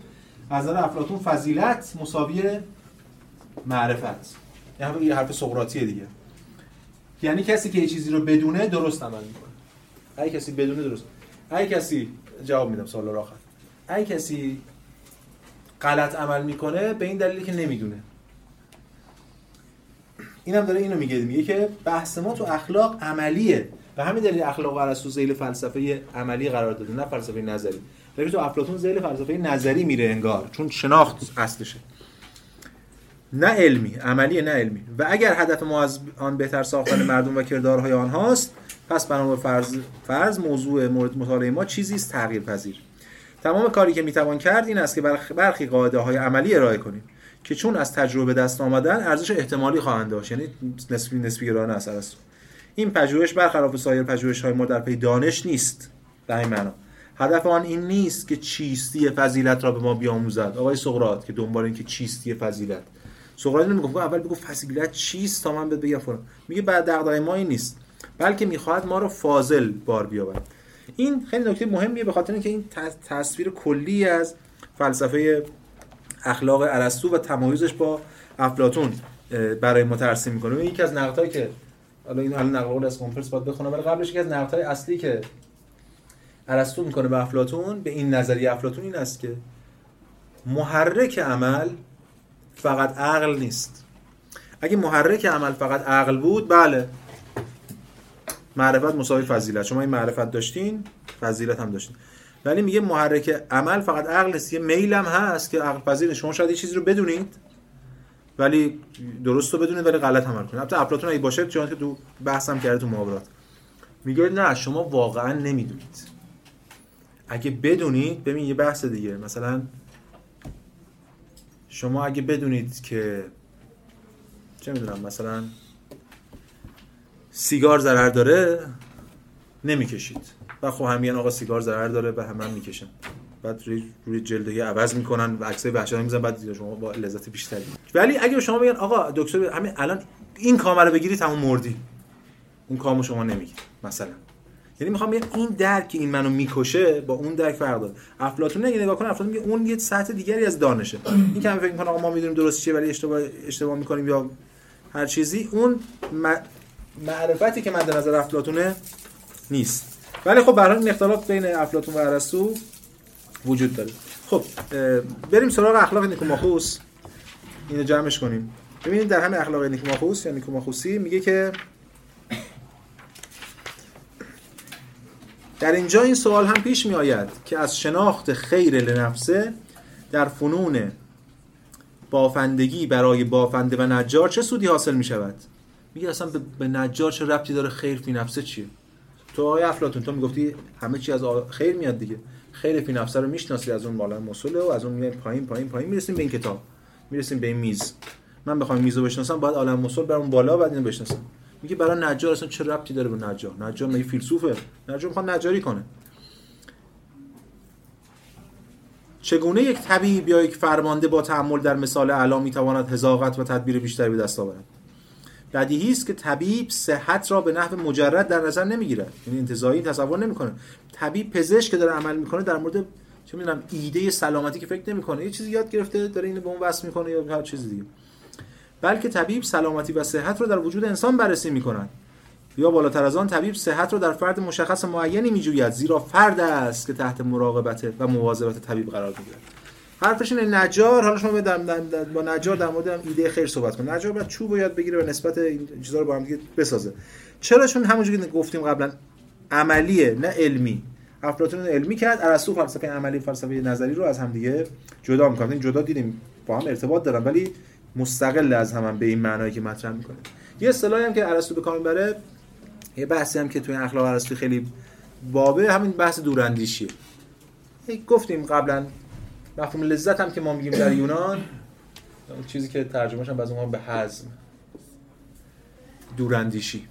از نظر افلاطون فضیلت مساوی معرفت. یعنی حرف سقراطیه دیگه. یعنی کسی که یه چیزی رو بدونه درست عمل می‌کنه. اگه کسی بدونه درست. اگه کسی جواب میدم سوال رو آخر. اگه کسی غلط عمل می‌کنه به این دلیلی که نمی‌دونه. اینم داره اینو میگه میگه که بحث ما تو اخلاق عملیه. و همین دلیل اخلاق ارسطو ذیل فلسفه عملی قرار داده نه فلسفه نظری. ولی تو افلاطون ذیل فلسفه نظری میره انگار چون شناخت اصلشه. نه علمی عملی نه علمی. و اگر هدف ما از آن بهتر ساختن مردم و کردارهای آنهاست پس بنا فرض فرض موضوع مورد مطالعه ما چیزی است تغییر پذیر تمام کاری که می‌توان کرد این است که برخی قاعده های عملی ارائه کنیم. که چون از تجربه دست آمدن ارزش احتمالی خواهند داشت. یعنی نسبی نسبی گرایانه اثر است این پژوهش برخلاف سایر پژوهش‌های ما در پی دانش نیست. در این معنا هدف آن این نیست که چیستی فضیلت را به ما بیاموزد. آقای سقراط که دنبال این که چیستی فضیلت. سقراط نمیگه اول بگو فضیلت چیست تا من بهت بگم میگه بعد دغدغه ما این نیست. بلکه می‌خواهد ما رو فاضل بار بیاورد این خیلی نکته مهمیه به خاطر اینکه این تصویر کلی از فلسفه اخلاق ارسطو و تمایزش با افلاطون برای ما ترسیم می‌کنه. یکی از نقدهایی که حالا این الان نقل از کنفرانس باید بخونم ولی قبلش یکی از نقدهای اصلی که ارسطو می‌کنه به افلاطون به این نظریه افلاطون این است که محرک عمل فقط عقل نیست. اگه محرک عمل فقط عقل بود بله. معرفت مساوی فضیلت. شما این معرفت داشتین فضیلت هم داشتین. ولی میگه محرک عمل فقط عقل است. یه میل هم هست که عقل پذیر شما شاید یه چیزی رو بدونید ولی درست رو بدونید ولی غلط عمل کنید. البته افلاطون اگه باشه چون که تو بحثم کرده تو محاورات. میگه نه شما واقعا نمی‌دونید. اگه بدونید ببین یه بحث دیگه. مثلا شما اگه بدونید که چه می‌دونم مثلا سیگار ضرر داره نمی‌کشید. و خب همین آقا سیگار ضرر داره و همه هم می‌کشن. بعد روی, جلدهی عوض می‌کنن و عکسای وحشتناک می‌زنن بعد شما با لذت بیشتری. ولی اگه شما بگن آقا دکتر همین الان این کامل رو بگیری تمام مردی. اون کامو شما نمیگی مثلا. یعنی می‌خوام بگم این درک این منو می‌کشه با اون درک فرق داره. افلاطون نگه نگاه کن افلاطون میگه اون یه سطح دیگری از دانشه. این که فکر می‌کنه آقا ما می‌دونیم درست چیه ولی اشتباه اشتباه می‌کنیم یا هر چیزی اون معرفتی که من در نظر افلاطونه نیست. ولی خب برای این اختلاف بین افلاطون و ارسطو وجود داره. خب بریم سراغ اخلاق نیکوماخوس. اینو جمعش کنیم. ببینید در همین اخلاق نیکوماخوس یا نیکوماخوسی میگه که در اینجا این سوال هم پیش می آید که از شناخت خیر لنفسه در فنون بافندگی برای بافنده و نجار چه سودی حاصل می شود میگه اصلا به نجار چه ربطی داره خیر فی نفسه چیه؟ تو آقای افلاطون تو می‌گفتی همه چی از خیر میاد دیگه. خیلی فی نفسه رو می‌شناسید از اون بالا مسئله و از اون میایم پایین پایین پایین. می‌رسیم به این کتاب. می‌رسیم به این میز. من بخوام میزو بشناسم باید عالم مسل برم بالا بعد اینو بشناسم. میگه برای نجار اصلا چه ربطی داره به نجار؟ نجار مگه فیلسوفه؟ نجار می‌خواد نجاری کنه. چگونه یک طبیب یا یک فرمانده با تحمل در مثال اعلی می‌تواند هزاقت و تدبیر بیشتری به دست آورد؟ بدیهی است که طبیب صحت را به نحو مجرد در نظر نمی‌گیرد یعنی انتزاعی تصور نمی‌کنه. طبیب پزشک که داره عمل می‌کنه در مورد چه می‌دونم ایده سلامتی که فکر نمی‌کنه یه چیزی یاد گرفته داره اینو به اون وصل می‌کنه یا هر چیز دیگه. بلکه طبیب سلامتی و صحت را در وجود انسان بررسی می‌کنند یا بالاتر از آن طبیب صحت را در فرد مشخص معینی میجوید زیرا فرد است که تحت مراقبت و مواظبت طبیب قرار می‌گیرد. حرفش اینه نجار حالا شما با نجار در مورد ایده خیر صحبت کن نجار باید چوب یاد بگیره و نسبت این چیزا رو با هم دیگه بسازه. چرا؟ چون همونجوری که گفتیم قبلا عملیه نه علمی. افلاطون علمی کرد ارسطو فلسفه عملی فلسفه نظری رو از هم دیگه جدا می‌کنه. این جدا دیدیم با هم ارتباط دارن ولی مستقل از هم, هم به این معنایی که مطرح می‌کنه. یه اصطلاحی هم که ارسطو به کار می‌بره یه بحثی هم که توی اخلاق ارسطو خیلی بابه همین بحث دوراندیشیه. گفتیم قبلا مفهوم لذت هم که ما میگیم در یونان اون چیزی که ترجمهش هم بعضی به حزم. دوراندیشی.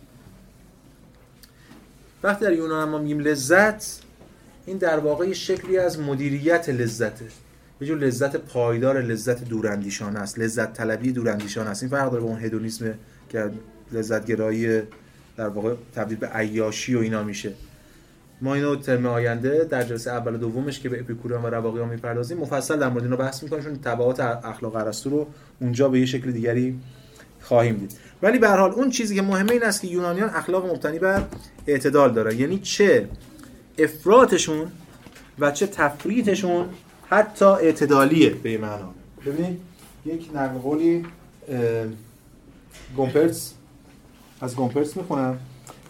وقتی در یونان ما میگیم لذت این در واقع شکلی از مدیریت لذته. یه جور لذت پایدار لذت دوراندیشانه است. لذت طلبی دوراندیشانه است. این فرق داره با اون هدونیسم که لذت گرایی در واقع تبدیل به عیاشی و اینا میشه. ما اینو ترم آینده در جلسه اول و دومش که به اپیکوریان و رواقیان می‌پردازیم مفصل در مورد اینو بحث می‌کنیم چون تبعات اخلاق ارسطو رو اونجا به یه شکل دیگری خواهیم دید. ولی به هر حال اون چیزی که مهمه این است که یونانیان اخلاق مبتنی بر اعتدال دارن. یعنی چه افراطشون و چه تفریطشون حتی اعتدالیه به معنا. ببینید یک نقل قولی گومپرس از گومپرس می‌خونم.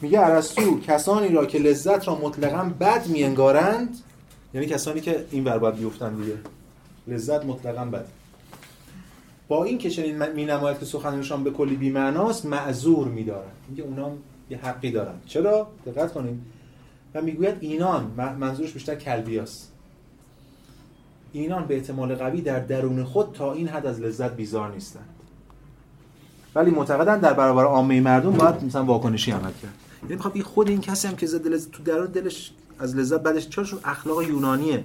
میگه ارسطو کسانی را که لذت را مطلقا بد میانگارند یعنی کسانی که این ور باید بیفتن دیگه. لذت مطلقا بد. با این که چنین مینماید که سخنشان به کلی بی‌معناست معذور میدارن میگه اونا یه حقی دارن چرا؟ دقت کنید و می‌گوید اینان منظورش بیشتر کلبیاست. اینان به احتمال قوی در درون خود تا این حد از لذت بیزار نیستند. ولی معتقدن در برابر عامه مردم باید مثلا واکنشی عمل کرد. یعنی می‌خواد خود این کسی هم که زده لذت تو درون دلش از لذت بعدش چرا؟ اخلاق یونانیه.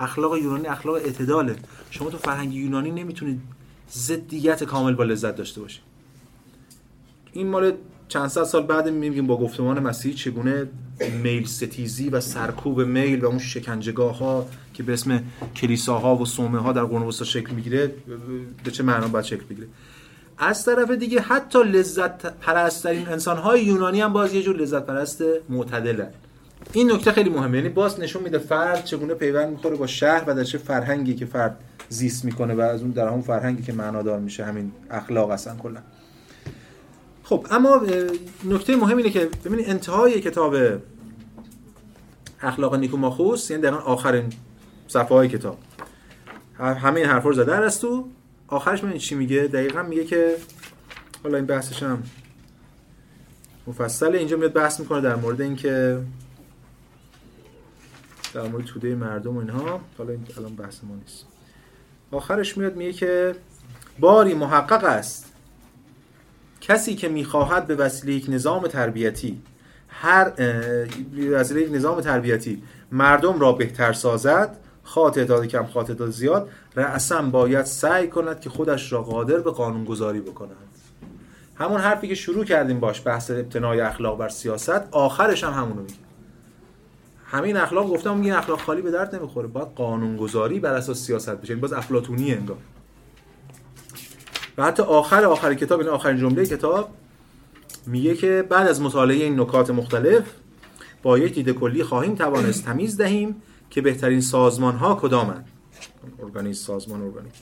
اخلاق یونانی اخلاق اعتداله. شما تو فرهنگ یونانی نمی‌تونید ضدیت کامل با لذت داشته باشید این مال چند صد سال بعد میگیم با گفتمان مسیحی چگونه میل ستیزی و سرکوب میل و اون شکنجگاه ها که به اسم کلیساها و صومعه ها در قرون وسطا شکل می‌گیره به چه معنا باید شکل بگیره؟ از طرف دیگه حتی لذت پرستترین انسان های یونانی هم باز یه جور لذت پرست معتدلن این نکته خیلی مهمه. یعنی باز نشون میده فرد چگونه پیوند می‌خوره با شهر و در چه فرهنگی که فرد زیست می‌کنه و از اون در اون فرهنگی که معنادار میشه. همین اخلاق هستن کلا. خب اما نکته مهم اینه که ببینید انتهای کتاب اخلاق نیکوماخوس یعنی دقیقا آخرین صفحه های کتاب همه این حرفا رو زده. تو آخرش من چی میگه؟ دقیقا میگه که حالا این بحثش هم مفصله. اینجا میاد بحث می‌کنه در مورد اینکه در مورد توده مردم اینها. حالا این الان بحث ما نیست. آخرش میاد میگه که باری محقق است. کسی که می‌خواهد به وسیله یک نظام تربیتی هر وسیله یک نظام تربیتی مردم را بهتر سازد خواه تعداد کم خواه تعداد زیاد رأسا باید سعی کند که خودش را قادر به قانون گذاری بکند. همون حرفی که شروع کردیم باش بحث ابتنای اخلاق بر سیاست آخرش هم همونو میگه. همین اخلاق گفتم این اخلاق خالی به درد نمی‌خوره. باید قانون گذاری بر اساس سیاست بشه باز افلاطونی انگار. و حتی آخر آخر کتاب این آخرین جمله کتاب میگه که بعد از مطالعه این نکات مختلف با یک دید کلی خواهیم توانست تمیز دهیم که بهترین سازمان ها کدامند ارگانیز سازمان ارگانیز.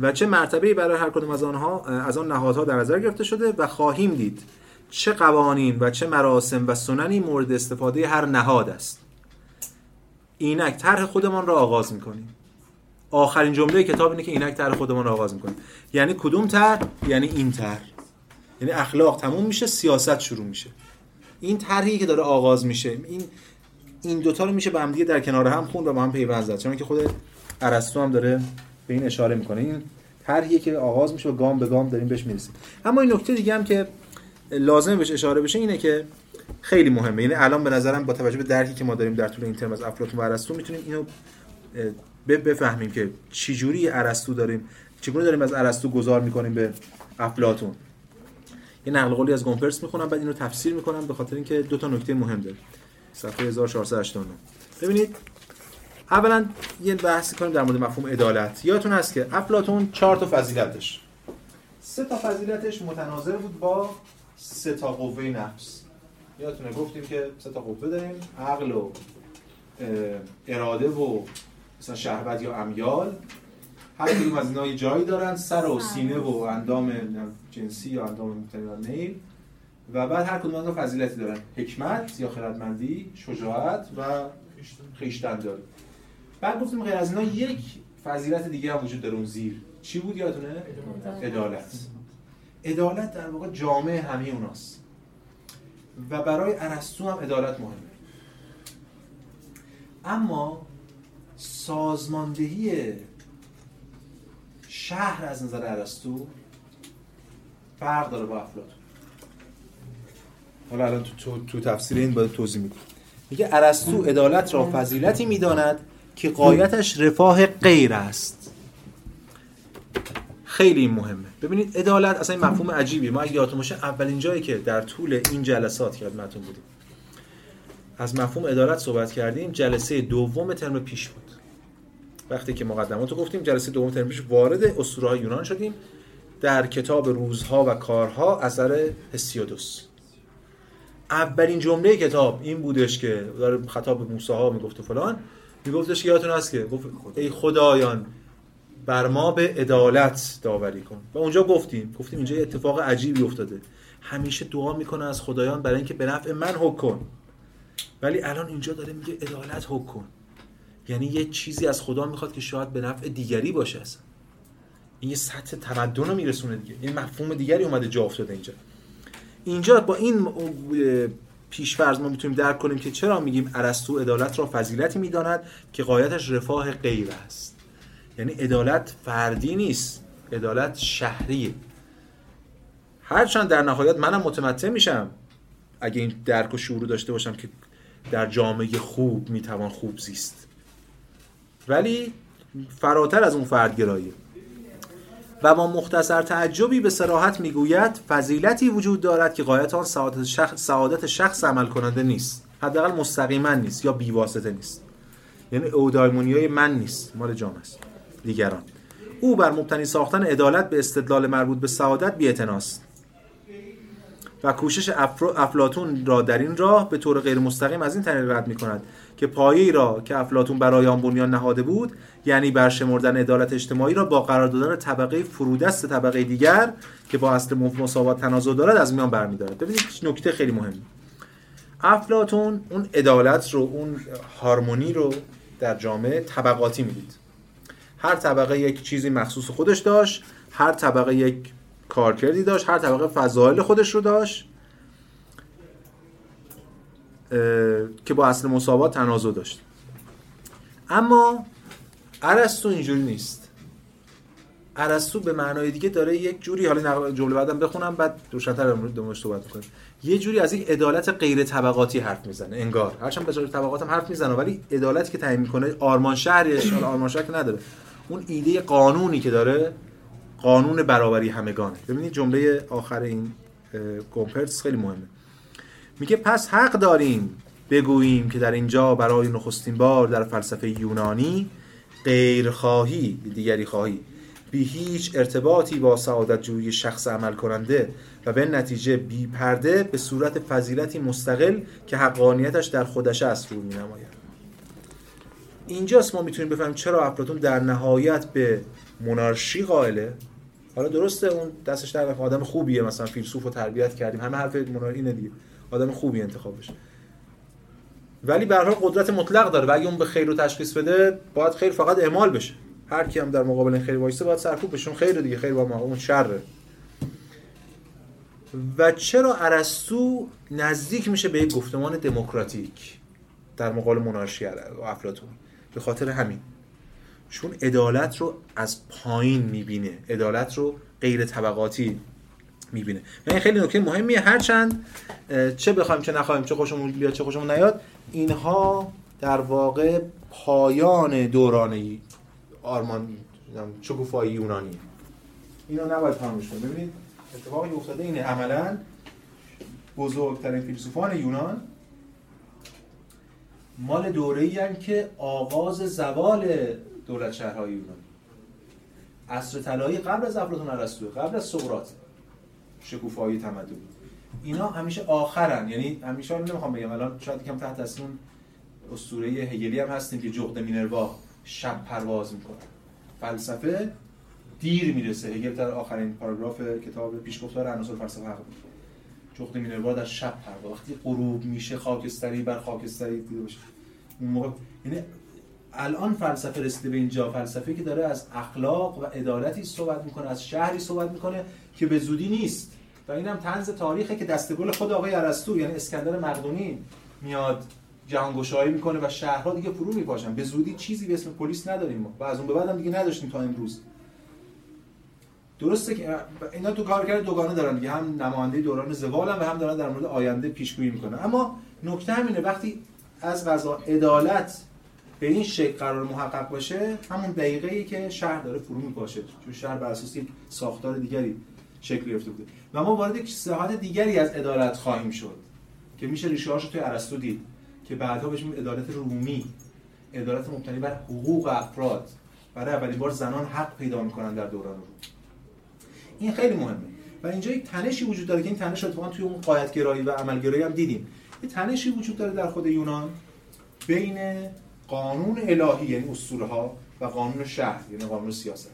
و چه مرتبه برای هر کدام از آنها از آن نهادها در نظر گرفته شده و خواهیم دید چه قوانین و چه مراسم و سننی مورد استفاده هر نهاد است. اینک طرح خودمان را آغاز می‌کنیم. آخرین جمله کتاب اینه که اینک طرح خودمان را آغاز می‌کنیم. یعنی کدوم طرح؟ یعنی این طرح. یعنی اخلاق تموم میشه سیاست شروع میشه. این طرحی که داره آغاز میشه این این دوتا رو میشه به هم دیگه در کنار هم خوند و با هم پیوند زد. چون که خود ارسطو هم داره به این اشاره می‌کنه. این طرحیه که آغاز میشه و گام به گام داریم بهش می‌رسیم. اما این نکته دیگه هم که لازم بهش اشاره بشه اینه که خیلی مهمه. یعنی الان به نظرم با توجه به درکی که ما داریم در طول این ترم از افلاطون و ارسطو می‌تونیم اینو بفهمیم که چی جوری ارسطو داریم چگونه داریم از ارسطو گذار می‌کنیم به افلاطون. یه نقل قولی از گومپرس می‌خونم بعد اینو تفسیر می‌کنم به خاطر اینکه دو تا نکته مهم داره. صفحه 1489 ببینید اولا یه بحثی کنیم در مورد مفهوم عدالت. یادتون هست که افلاطون چهار تا فضیلتش. سه تا فضیلتش متناظر بود با سه تا قوه نفس. یادتونه گفتیم که سه تا قوه داریم عقل و اراده و مثلا شهوت یا امیال. هر کدوم از اینا یه جایی دارن سر و سینه و اندام جنسی یا اندام نیل و بعد هر کدوم از اینا فضیلتی دارن. حکمت یا خردمندی شجاعت و خیشتن. داره. بعد گفتیم غیر از اینا یک فضیلت دیگه هم وجود داره اون زیر. چی بود یادتونه؟ عدالت. عدالت. در واقع جامعه همه اوناست. و برای ارسطو هم عدالت مهمه. اما سازماندهی شهر از نظر ارسطو فرق داره با افلاطون. حالا الان تو, تو, تفسیر این باید توضیح می‌کنم میگه ارسطو عدالت را فضیلتی می‌داند که قایتش رفاه غیر است. خیلی مهمه. ببینید عدالت اصلا این مفهوم عجیبیه. ما اگه یادتون باشه اولین جایی که در طول این جلسات خدمتتون بودیم از مفهوم عدالت صحبت کردیم جلسه دوم ترم پیش بود. وقتی که مقدمات رو گفتیم جلسه دوم ترم پیش وارد اسطوره یونان شدیم. در کتاب روزها و کارها اثر هسیودوس اولین جمله کتاب این بودش که داره خطاب به موسی ها می‌گفت و فلان. میگفتش یادتون هست که گفت ای خدایان بر ما به عدالت داوری کن. و اونجا گفتیم گفتیم اینجا اتفاق عجیبی افتاده. همیشه دعا می‌کنه از خدایان برای اینکه به نفع من حکم کن. ولی الان اینجا داره میگه عدالت حکم کن. یعنی یه چیزی از خدا می‌خواد که شاید به نفع دیگری باشه اصلا. این یه سطح تمدن رو میرسونه دیگه. این مفهوم دیگری اومده جا افتاده اینجا. اینجا با این پیشفرض ما می‌تونیم درک کنیم که چرا میگیم ارسطو عدالت را فضیلتی می‌داند که قایتش رفاه غیر است. یعنی عدالت فردی نیست عدالت شهریه. هرچند در نهایت منم متمتع میشم اگه این درک و شعور داشته باشم که در جامعه خوب می‌توان خوب زیست. ولی فراتر از اون فردگراییه و با مختصر تعجبی به سراحت می‌گوید فضیلتی وجود دارد که قایت آن سعادت شخص, سعادت شخص عمل کننده نیست. حداقل مستقیما نیست یا بیواسطه نیست. یعنی اودایمونیای من نیست مال جام است. دیگران. او بر مبتنی ساختن عدالت به استدلال مربوط به سعادت بی‌اعتناست. و کوشش افلاتون را در این راه به طور غیر مستقیم از این طریق رد می کند که پایه‌ای را که افلاتون برای آن بنیان نهاده بود یعنی برشمردن عدالت اجتماعی را با قرار دادن طبقه فرودست طبقه دیگر که با اصل مساوات تنازع دارد از میان برمیدارد. ببینید نکته خیلی مهم. افلاتون اون عدالت رو اون هارمونی رو در جامعه طبقاتی می‌دید. هر طبقه یک چیزی مخصوص خودش داشت هر طبقه یک کارکردی داشت هر طبقه فضایل خودش رو داشت که با اصل مساوات تنازع داشت. اما ارسطو اینجوری نیست. ارسطو به معنای دیگه داره یک جوری حالا جمله بعدم بخونم بعد روشن‌تر در مورد صحبت کنیم یه جوری از یک عدالت غیر طبقاتی حرف می‌زنه انگار. هرچند به طبقات هم حرف می‌زنه ولی عدالتی که تعیین می‌کنه آرمان حالا آرمان شهر نداره. اون ایده قانونی که داره قانون برابری همگانه. ببینید جمله آخر این گومپرس خیلی مهمه. میگه پس حق داریم بگوییم که در اینجا برای نخستین بار در فلسفه یونانی غیرخواهی دیگری خواهی بی هیچ ارتباطی با سعادت جویی شخص عمل کننده و به نتیجه بی پرده به صورت فضیلتی مستقل که حقانیتش در خودش است رو می نماید اینجاست ما می‌تونیم بفهمیم چرا افلاطون در نهایت به مونارشی قائله. حالا درسته اون دستش در آدم خوبیه مثلا فیلسوف و تربیت کردیم. همه حرف مونار اینه دیگه. آدم خوبی انتخابش. ولی به حال قدرت مطلق داره. و اگه اون به خیر رو تشخیص بده باید خیر فقط اعمال بشه. هر کی هم در مقابل این خیر وایسه باید سرکوب بشه. خیر دیگه خیر با ما اون شره. و چرا ارسطو نزدیک میشه به یک گفتمان دموکراتیک در مقابل مناقشه افلاطون؟ به خاطر همین. چون عدالت رو از پایین می‌بینه. عدالت رو غیر طبقاتی می‌بینه. این خیلی نکته مهمیه. هرچند چه بخوایم چه نخوایم چه خوشمون بیاد چه خوشمون نیاد اینها در واقع پایان دوران آرمان شکوفایی یونانی. اینو نباید فراموش کنیم ببینید اتفاقی افتاده اینه. عملا بزرگترین فیلسوفان یونان مال دوره ای که آغاز زوال دولت شهرهای یونان عصر طلایی قبل از افلاطون ارسطو قبل از سقراط شکوفایی تمدن. اینا همیشه آخرن. یعنی همیشه نمی‌خوام بگم. الان شاید کم تحت اصلا اسطوره هگلی هم هستیم که جغد مینروا شب پرواز می‌کنه. فلسفه دیر می‌رسه. هگل در آخرین پاراگراف کتاب پیشگفتار عناصر فلسفه حق جغد مینروا در شب پرواز. وقتی غروب میشه خاکستری بر خاکستری دیده باشه اون موقع یعنی الان فلسفه رسیده به اینجا. فلسفه که داره از اخلاق و عدالتی صحبت می‌کنه از شهری صحبت می‌کنه که به زودی نیست. و اینم طنز تاریخه که دستگل خود آقای ارسطو یعنی اسکندر مقدونی میاد جهانگشایی می‌کنه و شهرها دیگه فرو میپاشن. به زودی چیزی به اسم پلیس نداریم و از اون به بعدم دیگه نداشتیم تا امروز. درسته که اینا تو کار کرده دوگانه دارن دیگه. هم نماینده دوران زوالن و هم دارن در مورد آینده پیشگویی می‌کنن. اما نکته همینه وقتی از غذا عدالت به این شکل قرار محقق باشه همون دقیقه ای که شهر داره فرو میپاشه. چون شهر بر اساس ساختار دیگری شکل گرفته بوده. و ما وارد صحت دیگری از عدالت خواهیم شد که میشه ریشه هاشو توی ارسطو دید که بعدها بهش عدالت رومی عدالت مبتنی بر حقوق افراد. برای اولین بار زنان حق پیدا می‌کنن در دوران رو. این خیلی مهمه. و اینجا یک تنشی وجود داره که این تنش اتفاقا توی اون قایتگرایی و عملگرایی هم دیدیم. یه تنشی وجود داره در خود یونان بین قانون الهی یعنی اسطوره ها و قانون شهر یعنی قانون سیاست.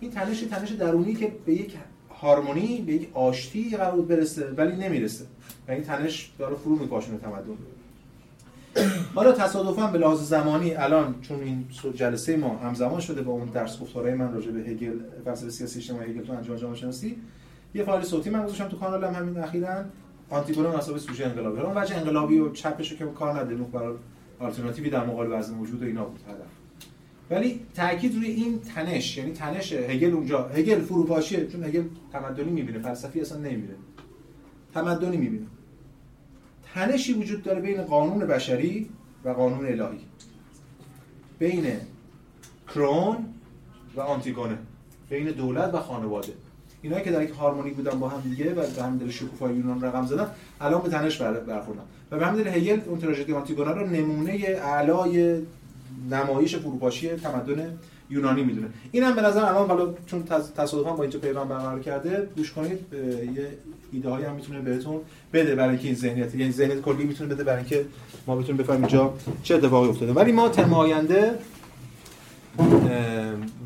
این تنش تنش درونی که به یک هارمونی به یک آشتی قرار برسه ولی نمی‌رسه. و این تنش داره فرو میپاشونه تمدن. حالا تصادفا به لحاظ زمانی الان چون این جلسه ما همزمان شده با اون درس گفتارهای من راجع به هگل فلسفه سیاسی اجتماعی هگل تو انجام جامعه شناسی یه فایل صوتی من گذاشتم تو کانالم همین اخیراً آنتیگونه مناسب سوژه انقلابی. اون وجه انقلابی و چپشو که کار نداره برای آلترناتیوی در مقابل وضع موجود و اینا بود هدف ولی تاکید روی این تنش یعنی تنش هگل اونجا هگل فروپاشیه چون هگل تمدنی می‌بینه فلسفی اصلا نمی‌بینه. تمدنی می‌بینه. تنشی وجود داره بین قانون بشری و قانون الهی. بین کرون و آنتیگونه. بین دولت و خانواده. اینایی که در یک هارمونی بودن با هم دیگه و به همین دلیل شکوفای یونان رقم زدن الان به تنش برخوردن. و به همین دلیل هگل اون تراژدی آنتیگونه رو نمونه اعلای نمایش فروپاشی تمدن یونانی می‌دونه. اینم به نظر الان حالا چون تصادفا با اینجا پیغام برقرار کرده گوش کنید یه ایده هایی هم می‌تونه بهتون بده برای اینکه این ذهنیت یعنی ذهنیت کلی می‌تونه بده برای اینکه ما بتونیم بفهمیم اینجا چه اتفاقی افتاده. ولی ما ترم آینده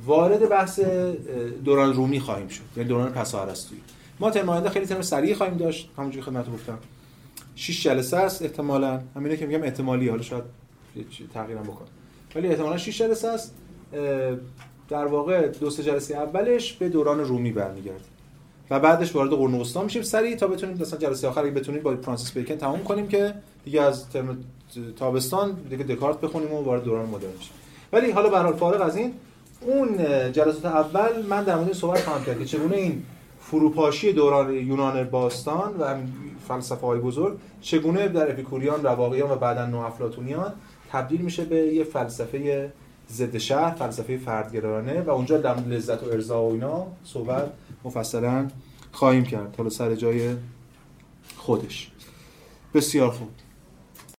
وارد بحث دوران رومی خواهیم شد. یعنی دوران پس ارسطویی ما ترم آینده خیلی ترم سریع خواهیم داشت. همونجوری خدمتتون گفتم. 6 جلسه است احتمالاً. همینه که میگم احتمالی. حالا شاید تغییرم بکنه ولی احتمالاً 6 جلسه است. در واقع دو سه جلسه اولش به دوران رومی برمیگرده. و بعدش وارد قرون وسطا میشیم. سریع تا بتونیم مثلا جلسه آخر اگه بتونیم با فرانسیس بیکن تموم کنیم که دیگه از تابستان دیگه دکارت بخونیم و وارد دوران مدرن بشیم ولی حالا به حال فارغ از این اون جلسات اول من در مورد صحبت خواهم کرد که چگونه این فروپاشی دوران یونان باستان و فلسفه های بزرگ چگونه در اپیکوریان رواقیان و بعدا نوافلاتونیان تبدیل میشه به یه فلسفه ضد شهر فلسفه فردگرایانه و اونجا در لذت و ارضا و اینا صحبت مفصلا خواهیم کرد. حالا سر جای خودش. بسیار خوب.